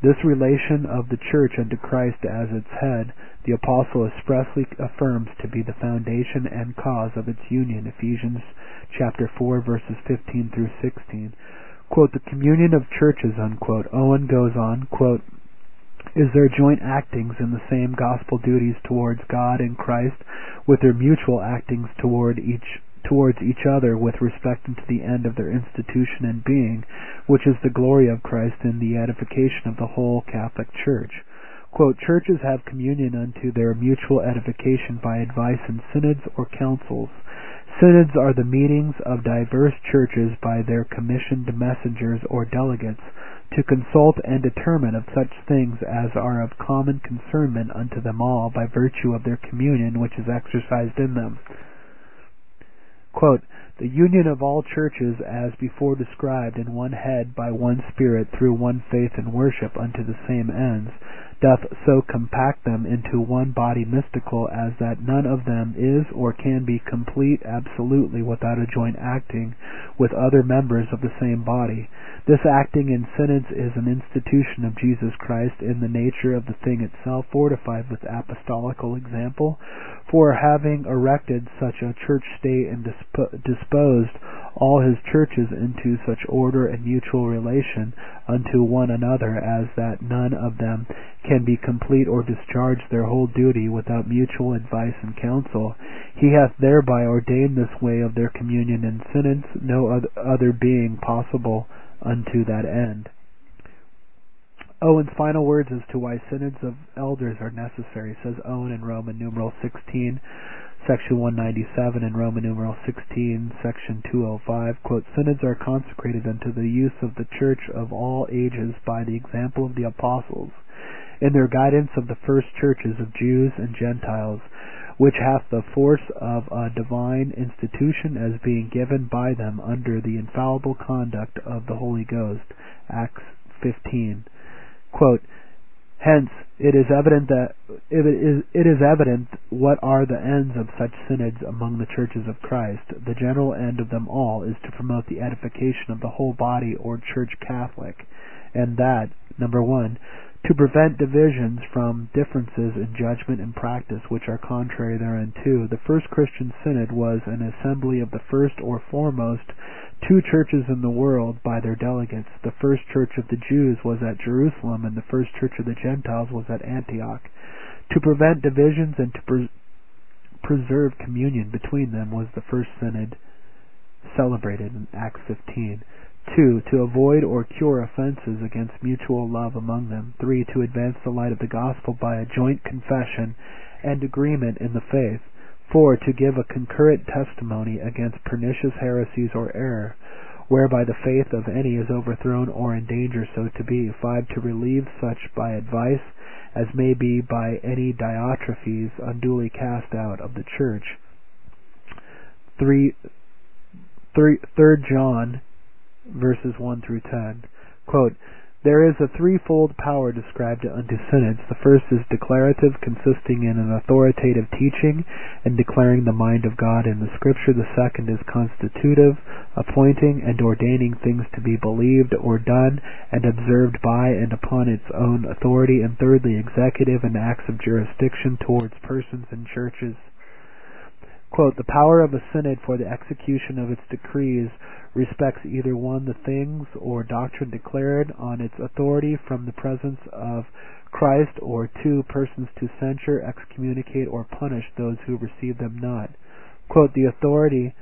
This relation of the church unto Christ as its head, the apostle expressly affirms to be the foundation and cause of its union, Ephesians chapter 4 verses 15 through 16. Quote, the communion of churches, unquote. Owen goes on, quote, is their joint actings in the same gospel duties towards God and Christ, with their mutual actings toward each towards each other with respect unto the end of their institution and being, which is the glory of Christ and the edification of the whole Catholic Church. Quote, Churches have communion unto their mutual edification by advice in synods or councils. Synods are the meetings of diverse churches by their commissioned messengers or delegates to consult and determine of such things as are of common concernment unto them all by virtue of their communion which is exercised in them. Quote, the union of all churches as before described in one head by one Spirit through one faith and worship unto the same ends, doth so compact them into one body mystical as that none of them is or can be complete absolutely without a joint acting with other members of the same body. This acting in synods is an institution of Jesus Christ in the nature of the thing itself, fortified with apostolical example, for having erected such a church state and disposed all his churches into such order and mutual relation unto one another as that none of them can be complete or discharge their whole duty without mutual advice and counsel. He hath thereby ordained this way of their communion and synods, no other being possible unto that end. Owen's final words as to why synods of elders are necessary, says Owen in Roman numeral 16, section 197, and Roman numeral 16, section 205, quote, Synods are consecrated unto the use of the church of all ages by the example of the apostles, in their guidance of the first churches of Jews and Gentiles, which hath the force of a divine institution as being given by them under the infallible conduct of the Holy Ghost. Acts 15. Quote, Hence, it is evident that it is, it is evident what are the ends of such synods among the churches of Christ. The general end of them all is to promote the edification of the whole body or church Catholic, and that, number one, to prevent divisions from differences in judgment and practice which are contrary thereunto. The first Christian synod was an assembly of the first or foremost two churches in the world by their delegates. The first church of the Jews was at Jerusalem, and the first church of the Gentiles was at Antioch. To prevent divisions and to pre- preserve communion between them was the first synod celebrated in Acts 15. 2. To avoid or cure offenses against mutual love among them. 3. To advance the light of the gospel by a joint confession and agreement in the faith. 4. To give a concurrent testimony against pernicious heresies or error. whereby the faith of any is overthrown or in danger so to be. 5. To relieve such by advice as may be by any Diotrephes unduly cast out of the church. 3, 3, 3 John verses 1 through 10. Quote, there is a threefold power described unto synods. The first is declarative, consisting in an authoritative teaching and declaring the mind of God in the Scripture. The second is constitutive, appointing and ordaining things to be believed or done and observed by and upon its own authority. And thirdly, executive and acts of jurisdiction towards persons and churches. Quote, the power of a synod for the execution of its decrees respects either one the things or doctrine declared on its authority from the presence of Christ, or two persons to censure, excommunicate, or punish those who receive them not. Quote, the authority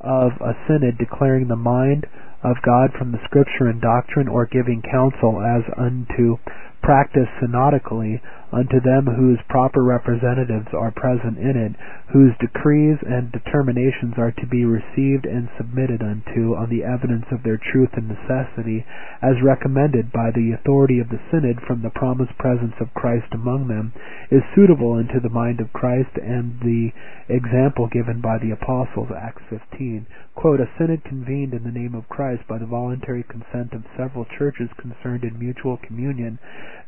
of a synod declaring the mind of God from the scripture and doctrine, or giving counsel as unto practice synodically unto them whose proper representatives are present in it, whose decrees and determinations are to be received and submitted unto on the evidence of their truth and necessity, as recommended by the authority of the synod from the promised presence of Christ among them, is suitable unto the mind of Christ and the example given by the apostles, Acts 15. Quote, a synod convened in the name of Christ by the voluntary consent of several churches concerned in mutual communion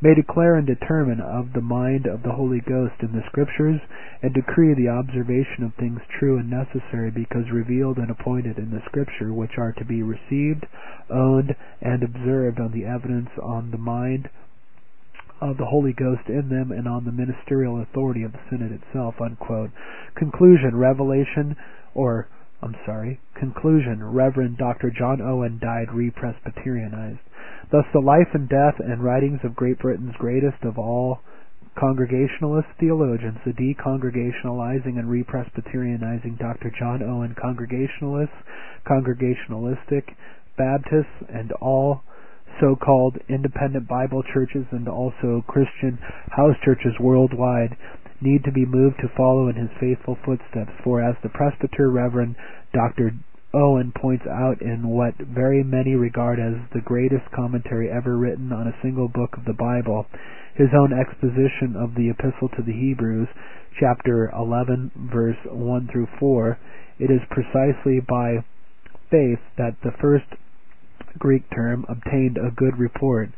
may declare and determine of the mind of the Holy Ghost in the Scriptures, and decree the observation of things true and necessary because revealed and appointed in the Scripture, which are to be received, owned, and observed on the evidence on the mind of the Holy Ghost in them and on the ministerial authority of the Synod itself. Unquote. Conclusion, Revelation, or I'm sorry. Conclusion: Reverend Dr. John Owen died re-Presbyterianized. Thus the life and death and writings of Great Britain's greatest of all Congregationalist theologians, the decongregationalizing and re-Presbyterianizing Dr. John Owen Congregationalists, Congregationalistic, Baptists, and all so-called independent Bible churches and also Christian house churches worldwide need to be moved to follow in his faithful footsteps. For as the presbyter Reverend Dr. Owen points out in what very many regard as the greatest commentary ever written on a single book of the Bible, his own exposition of the Epistle to the Hebrews, chapter 11, verse 1 through 4, it is precisely by faith that the first Greek term obtained a good report.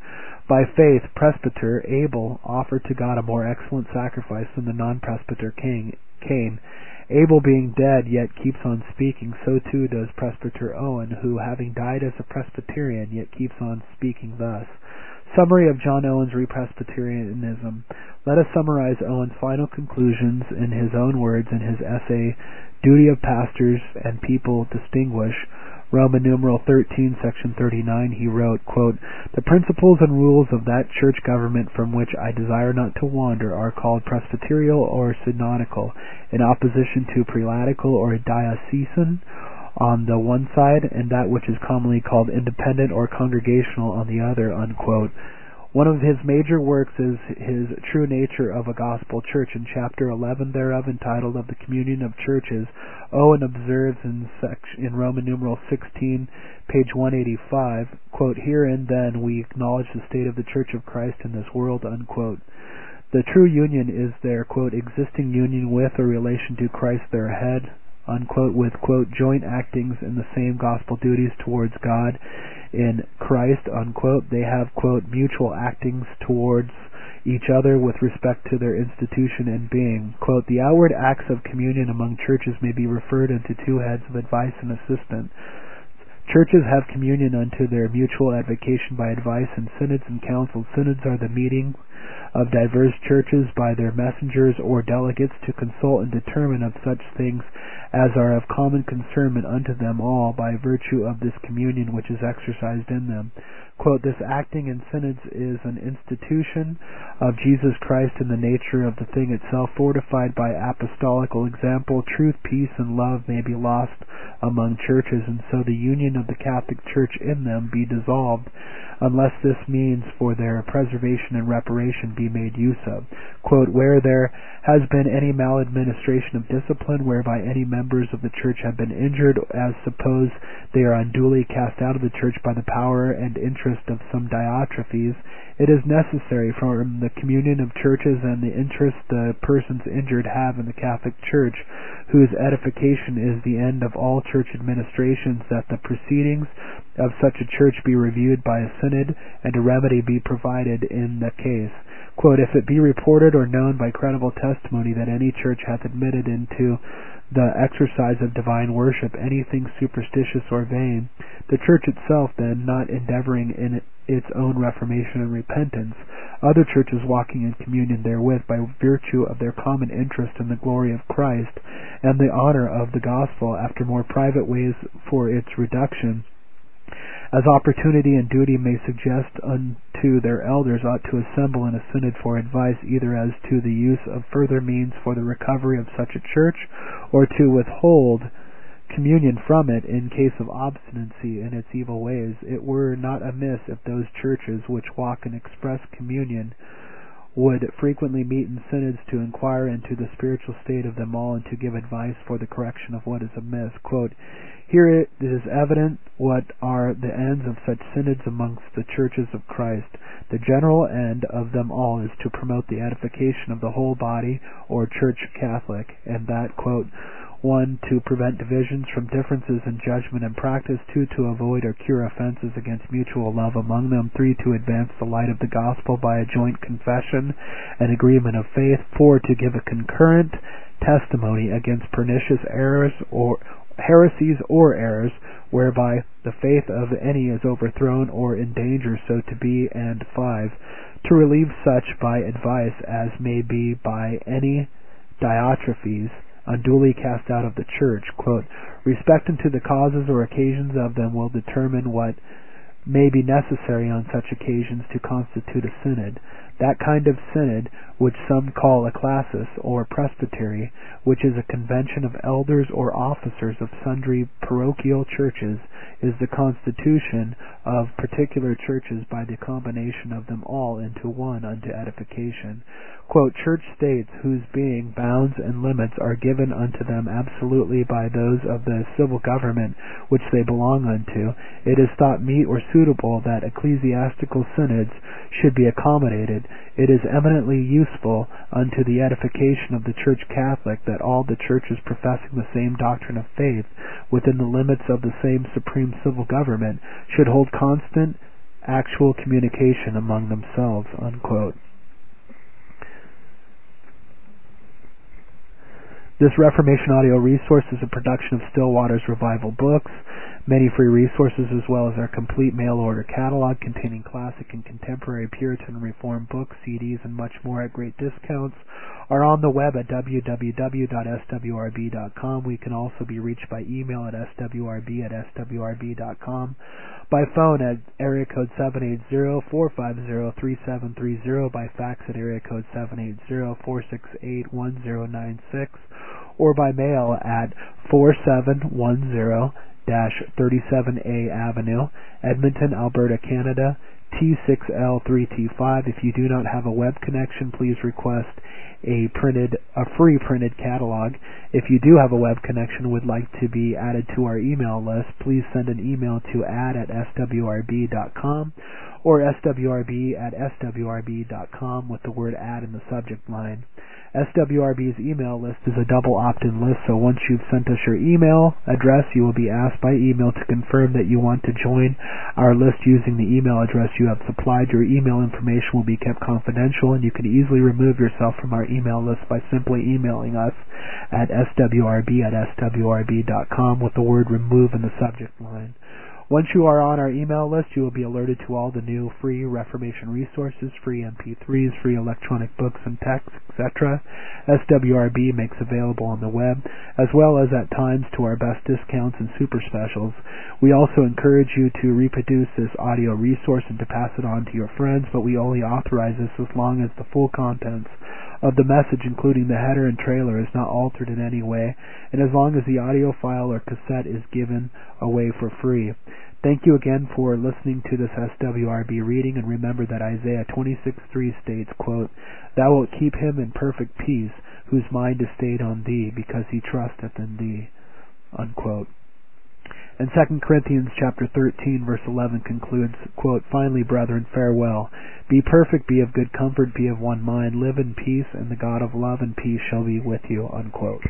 By faith, presbyter Abel offered to God a more excellent sacrifice than the non-presbyter king, Cain. Abel being dead yet keeps on speaking, so too does presbyter Owen, who, having died as a Presbyterian, yet keeps on speaking thus. Summary of John Owen's Re-Presbyterianism. Let us summarize Owen's final conclusions in his own words in his essay, Duty of Pastors and People Distinguish, Roman numeral 13, section 39, he wrote, quote, The principles and rules of that church government from which I desire not to wander are called presbyterial or synodical, in opposition to prelatical or diocesan on the one side, and that which is commonly called independent or congregational on the other, unquote. One of his major works is his True Nature of a Gospel Church. In chapter 11 thereof, entitled Of the Communion of Churches, oh, Owen observes in, section, in Roman numeral 16, page 185, quote, Herein then we acknowledge the state of the Church of Christ in this world, unquote. The true union is their, quote, existing union with or relation to Christ their head, unquote, with, quote, joint actings in the same gospel duties towards God in Christ, unquote. They have, quote, mutual actings towards each other with respect to their institution and being. Quote, the outward acts of communion among churches may be referred unto two heads of advice and assistance. Churches have communion unto their mutual advocation by advice and synods and councils. Synods are the meeting of diverse churches by their messengers or delegates to consult and determine of such things as are of common concernment unto them all by virtue of this communion which is exercised in them. Quote, this acting in synods is an institution of Jesus Christ in the nature of the thing itself, fortified by apostolical example. Truth, peace, and love may be lost among churches, and so the union of the Catholic Church in them be dissolved unless this means for their preservation and reparation be made use of. Quote, where there has been any maladministration of discipline whereby any members of the church have been injured, as suppose they are unduly cast out of the church by the power and interest of some Diotrephes, it is necessary from the communion of churches and the interest the persons injured have in the Catholic Church, whose edification is the end of all church administrations, that the proceedings of such a church be reviewed by a synod, and a remedy be provided in the case. Quote, if it be reported or known by credible testimony that any church hath admitted into the exercise of divine worship anything superstitious or vain, the church itself then not endeavoring in its own reformation and repentance, other churches walking in communion therewith by virtue of their common interest in the glory of Christ and the honor of the gospel after more private ways for its reduction, as opportunity and duty may suggest unto their elders, ought to assemble in a synod for advice either as to the use of further means for the recovery of such a church, or to withhold communion from it in case of obstinacy in its evil ways. It were not amiss if those churches which walk in express communion would frequently meet in synods to inquire into the spiritual state of them all and to give advice for the correction of what is amiss. Quote, here it is evident what are the ends of such synods amongst the churches of Christ. The general end of them all is to promote the edification of the whole body or church Catholic, and that, quote, one, to prevent divisions from differences in judgment and practice. Two, to avoid or cure offenses against mutual love among them. Three, to advance the light of the gospel by a joint confession and agreement of faith. Four, to give a concurrent testimony against pernicious errors or heresies or errors whereby the faith of any is overthrown or in danger so to be, and 5. To relieve such by advice as may be by any Diotrephes unduly cast out of the church. Quote, Respect unto the causes or occasions of them will determine what may be necessary on such occasions to constitute a synod. That kind of synod, which some call a classis or presbytery, which is a convention of elders or officers of sundry parochial churches, is the constitution of particular churches by the combination of them all into one unto edification. Quote, church states whose being, bounds, and limits are given unto them absolutely by those of the civil government which they belong unto, it is thought meet or suitable that ecclesiastical synods should be accommodated. It is eminently useful unto the edification of the Church Catholic that all the churches professing the same doctrine of faith within the limits of the same supreme civil government should hold constant actual communication among themselves. Unquote. This Reformation audio resource is a production of Still Waters Revival Books. Many free resources as well as our complete mail order catalog containing classic and contemporary Puritan and Reformed books, CDs, and much more at great discounts are on the web at www.swrb.com. We can also be reached by email at swrb at swrb.com, by phone at area code 780-450-3730, by fax at area code 780-468-1096, or by mail at 4710 37A Avenue, Edmonton, Alberta, Canada, T6L3T5. If you do not have a web connection, please request a printed, a free printed catalog. If you do have a web connection would like to be added to our email list, please send an email to add at swrb.com or swrb at swrb.com with the word add in the subject line. SWRB's email list is a double opt-in list, so once you've sent us your email address, you will be asked by email to confirm that you want to join our list using the email address you have supplied. Your email information will be kept confidential, and you can easily remove yourself from our email list by simply emailing us at swrb at swrb.com with the word remove in the subject line. Once you are on our email list, you will be alerted to all the new free Reformation resources, free MP3s, free electronic books and texts, etc. SWRB makes available on the web, as well as at times to our best discounts and super specials. We also encourage you to reproduce this audio resource and to pass it on to your friends, but we only authorize this as long as the full contents of the message, including the header and trailer, is not altered in any way, and as long as the audio file or cassette is given away for free. Thank you again for listening to this SWRB reading, and remember that Isaiah 26:3 states, quote, Thou wilt keep him in perfect peace, whose mind is stayed on thee, because he trusteth in thee. Unquote. And 2 Corinthians chapter 13 verse 11 concludes, quote, Finally, brethren, farewell. Be perfect, be of good comfort, be of one mind, live in peace, and the God of love and peace shall be with you, unquote.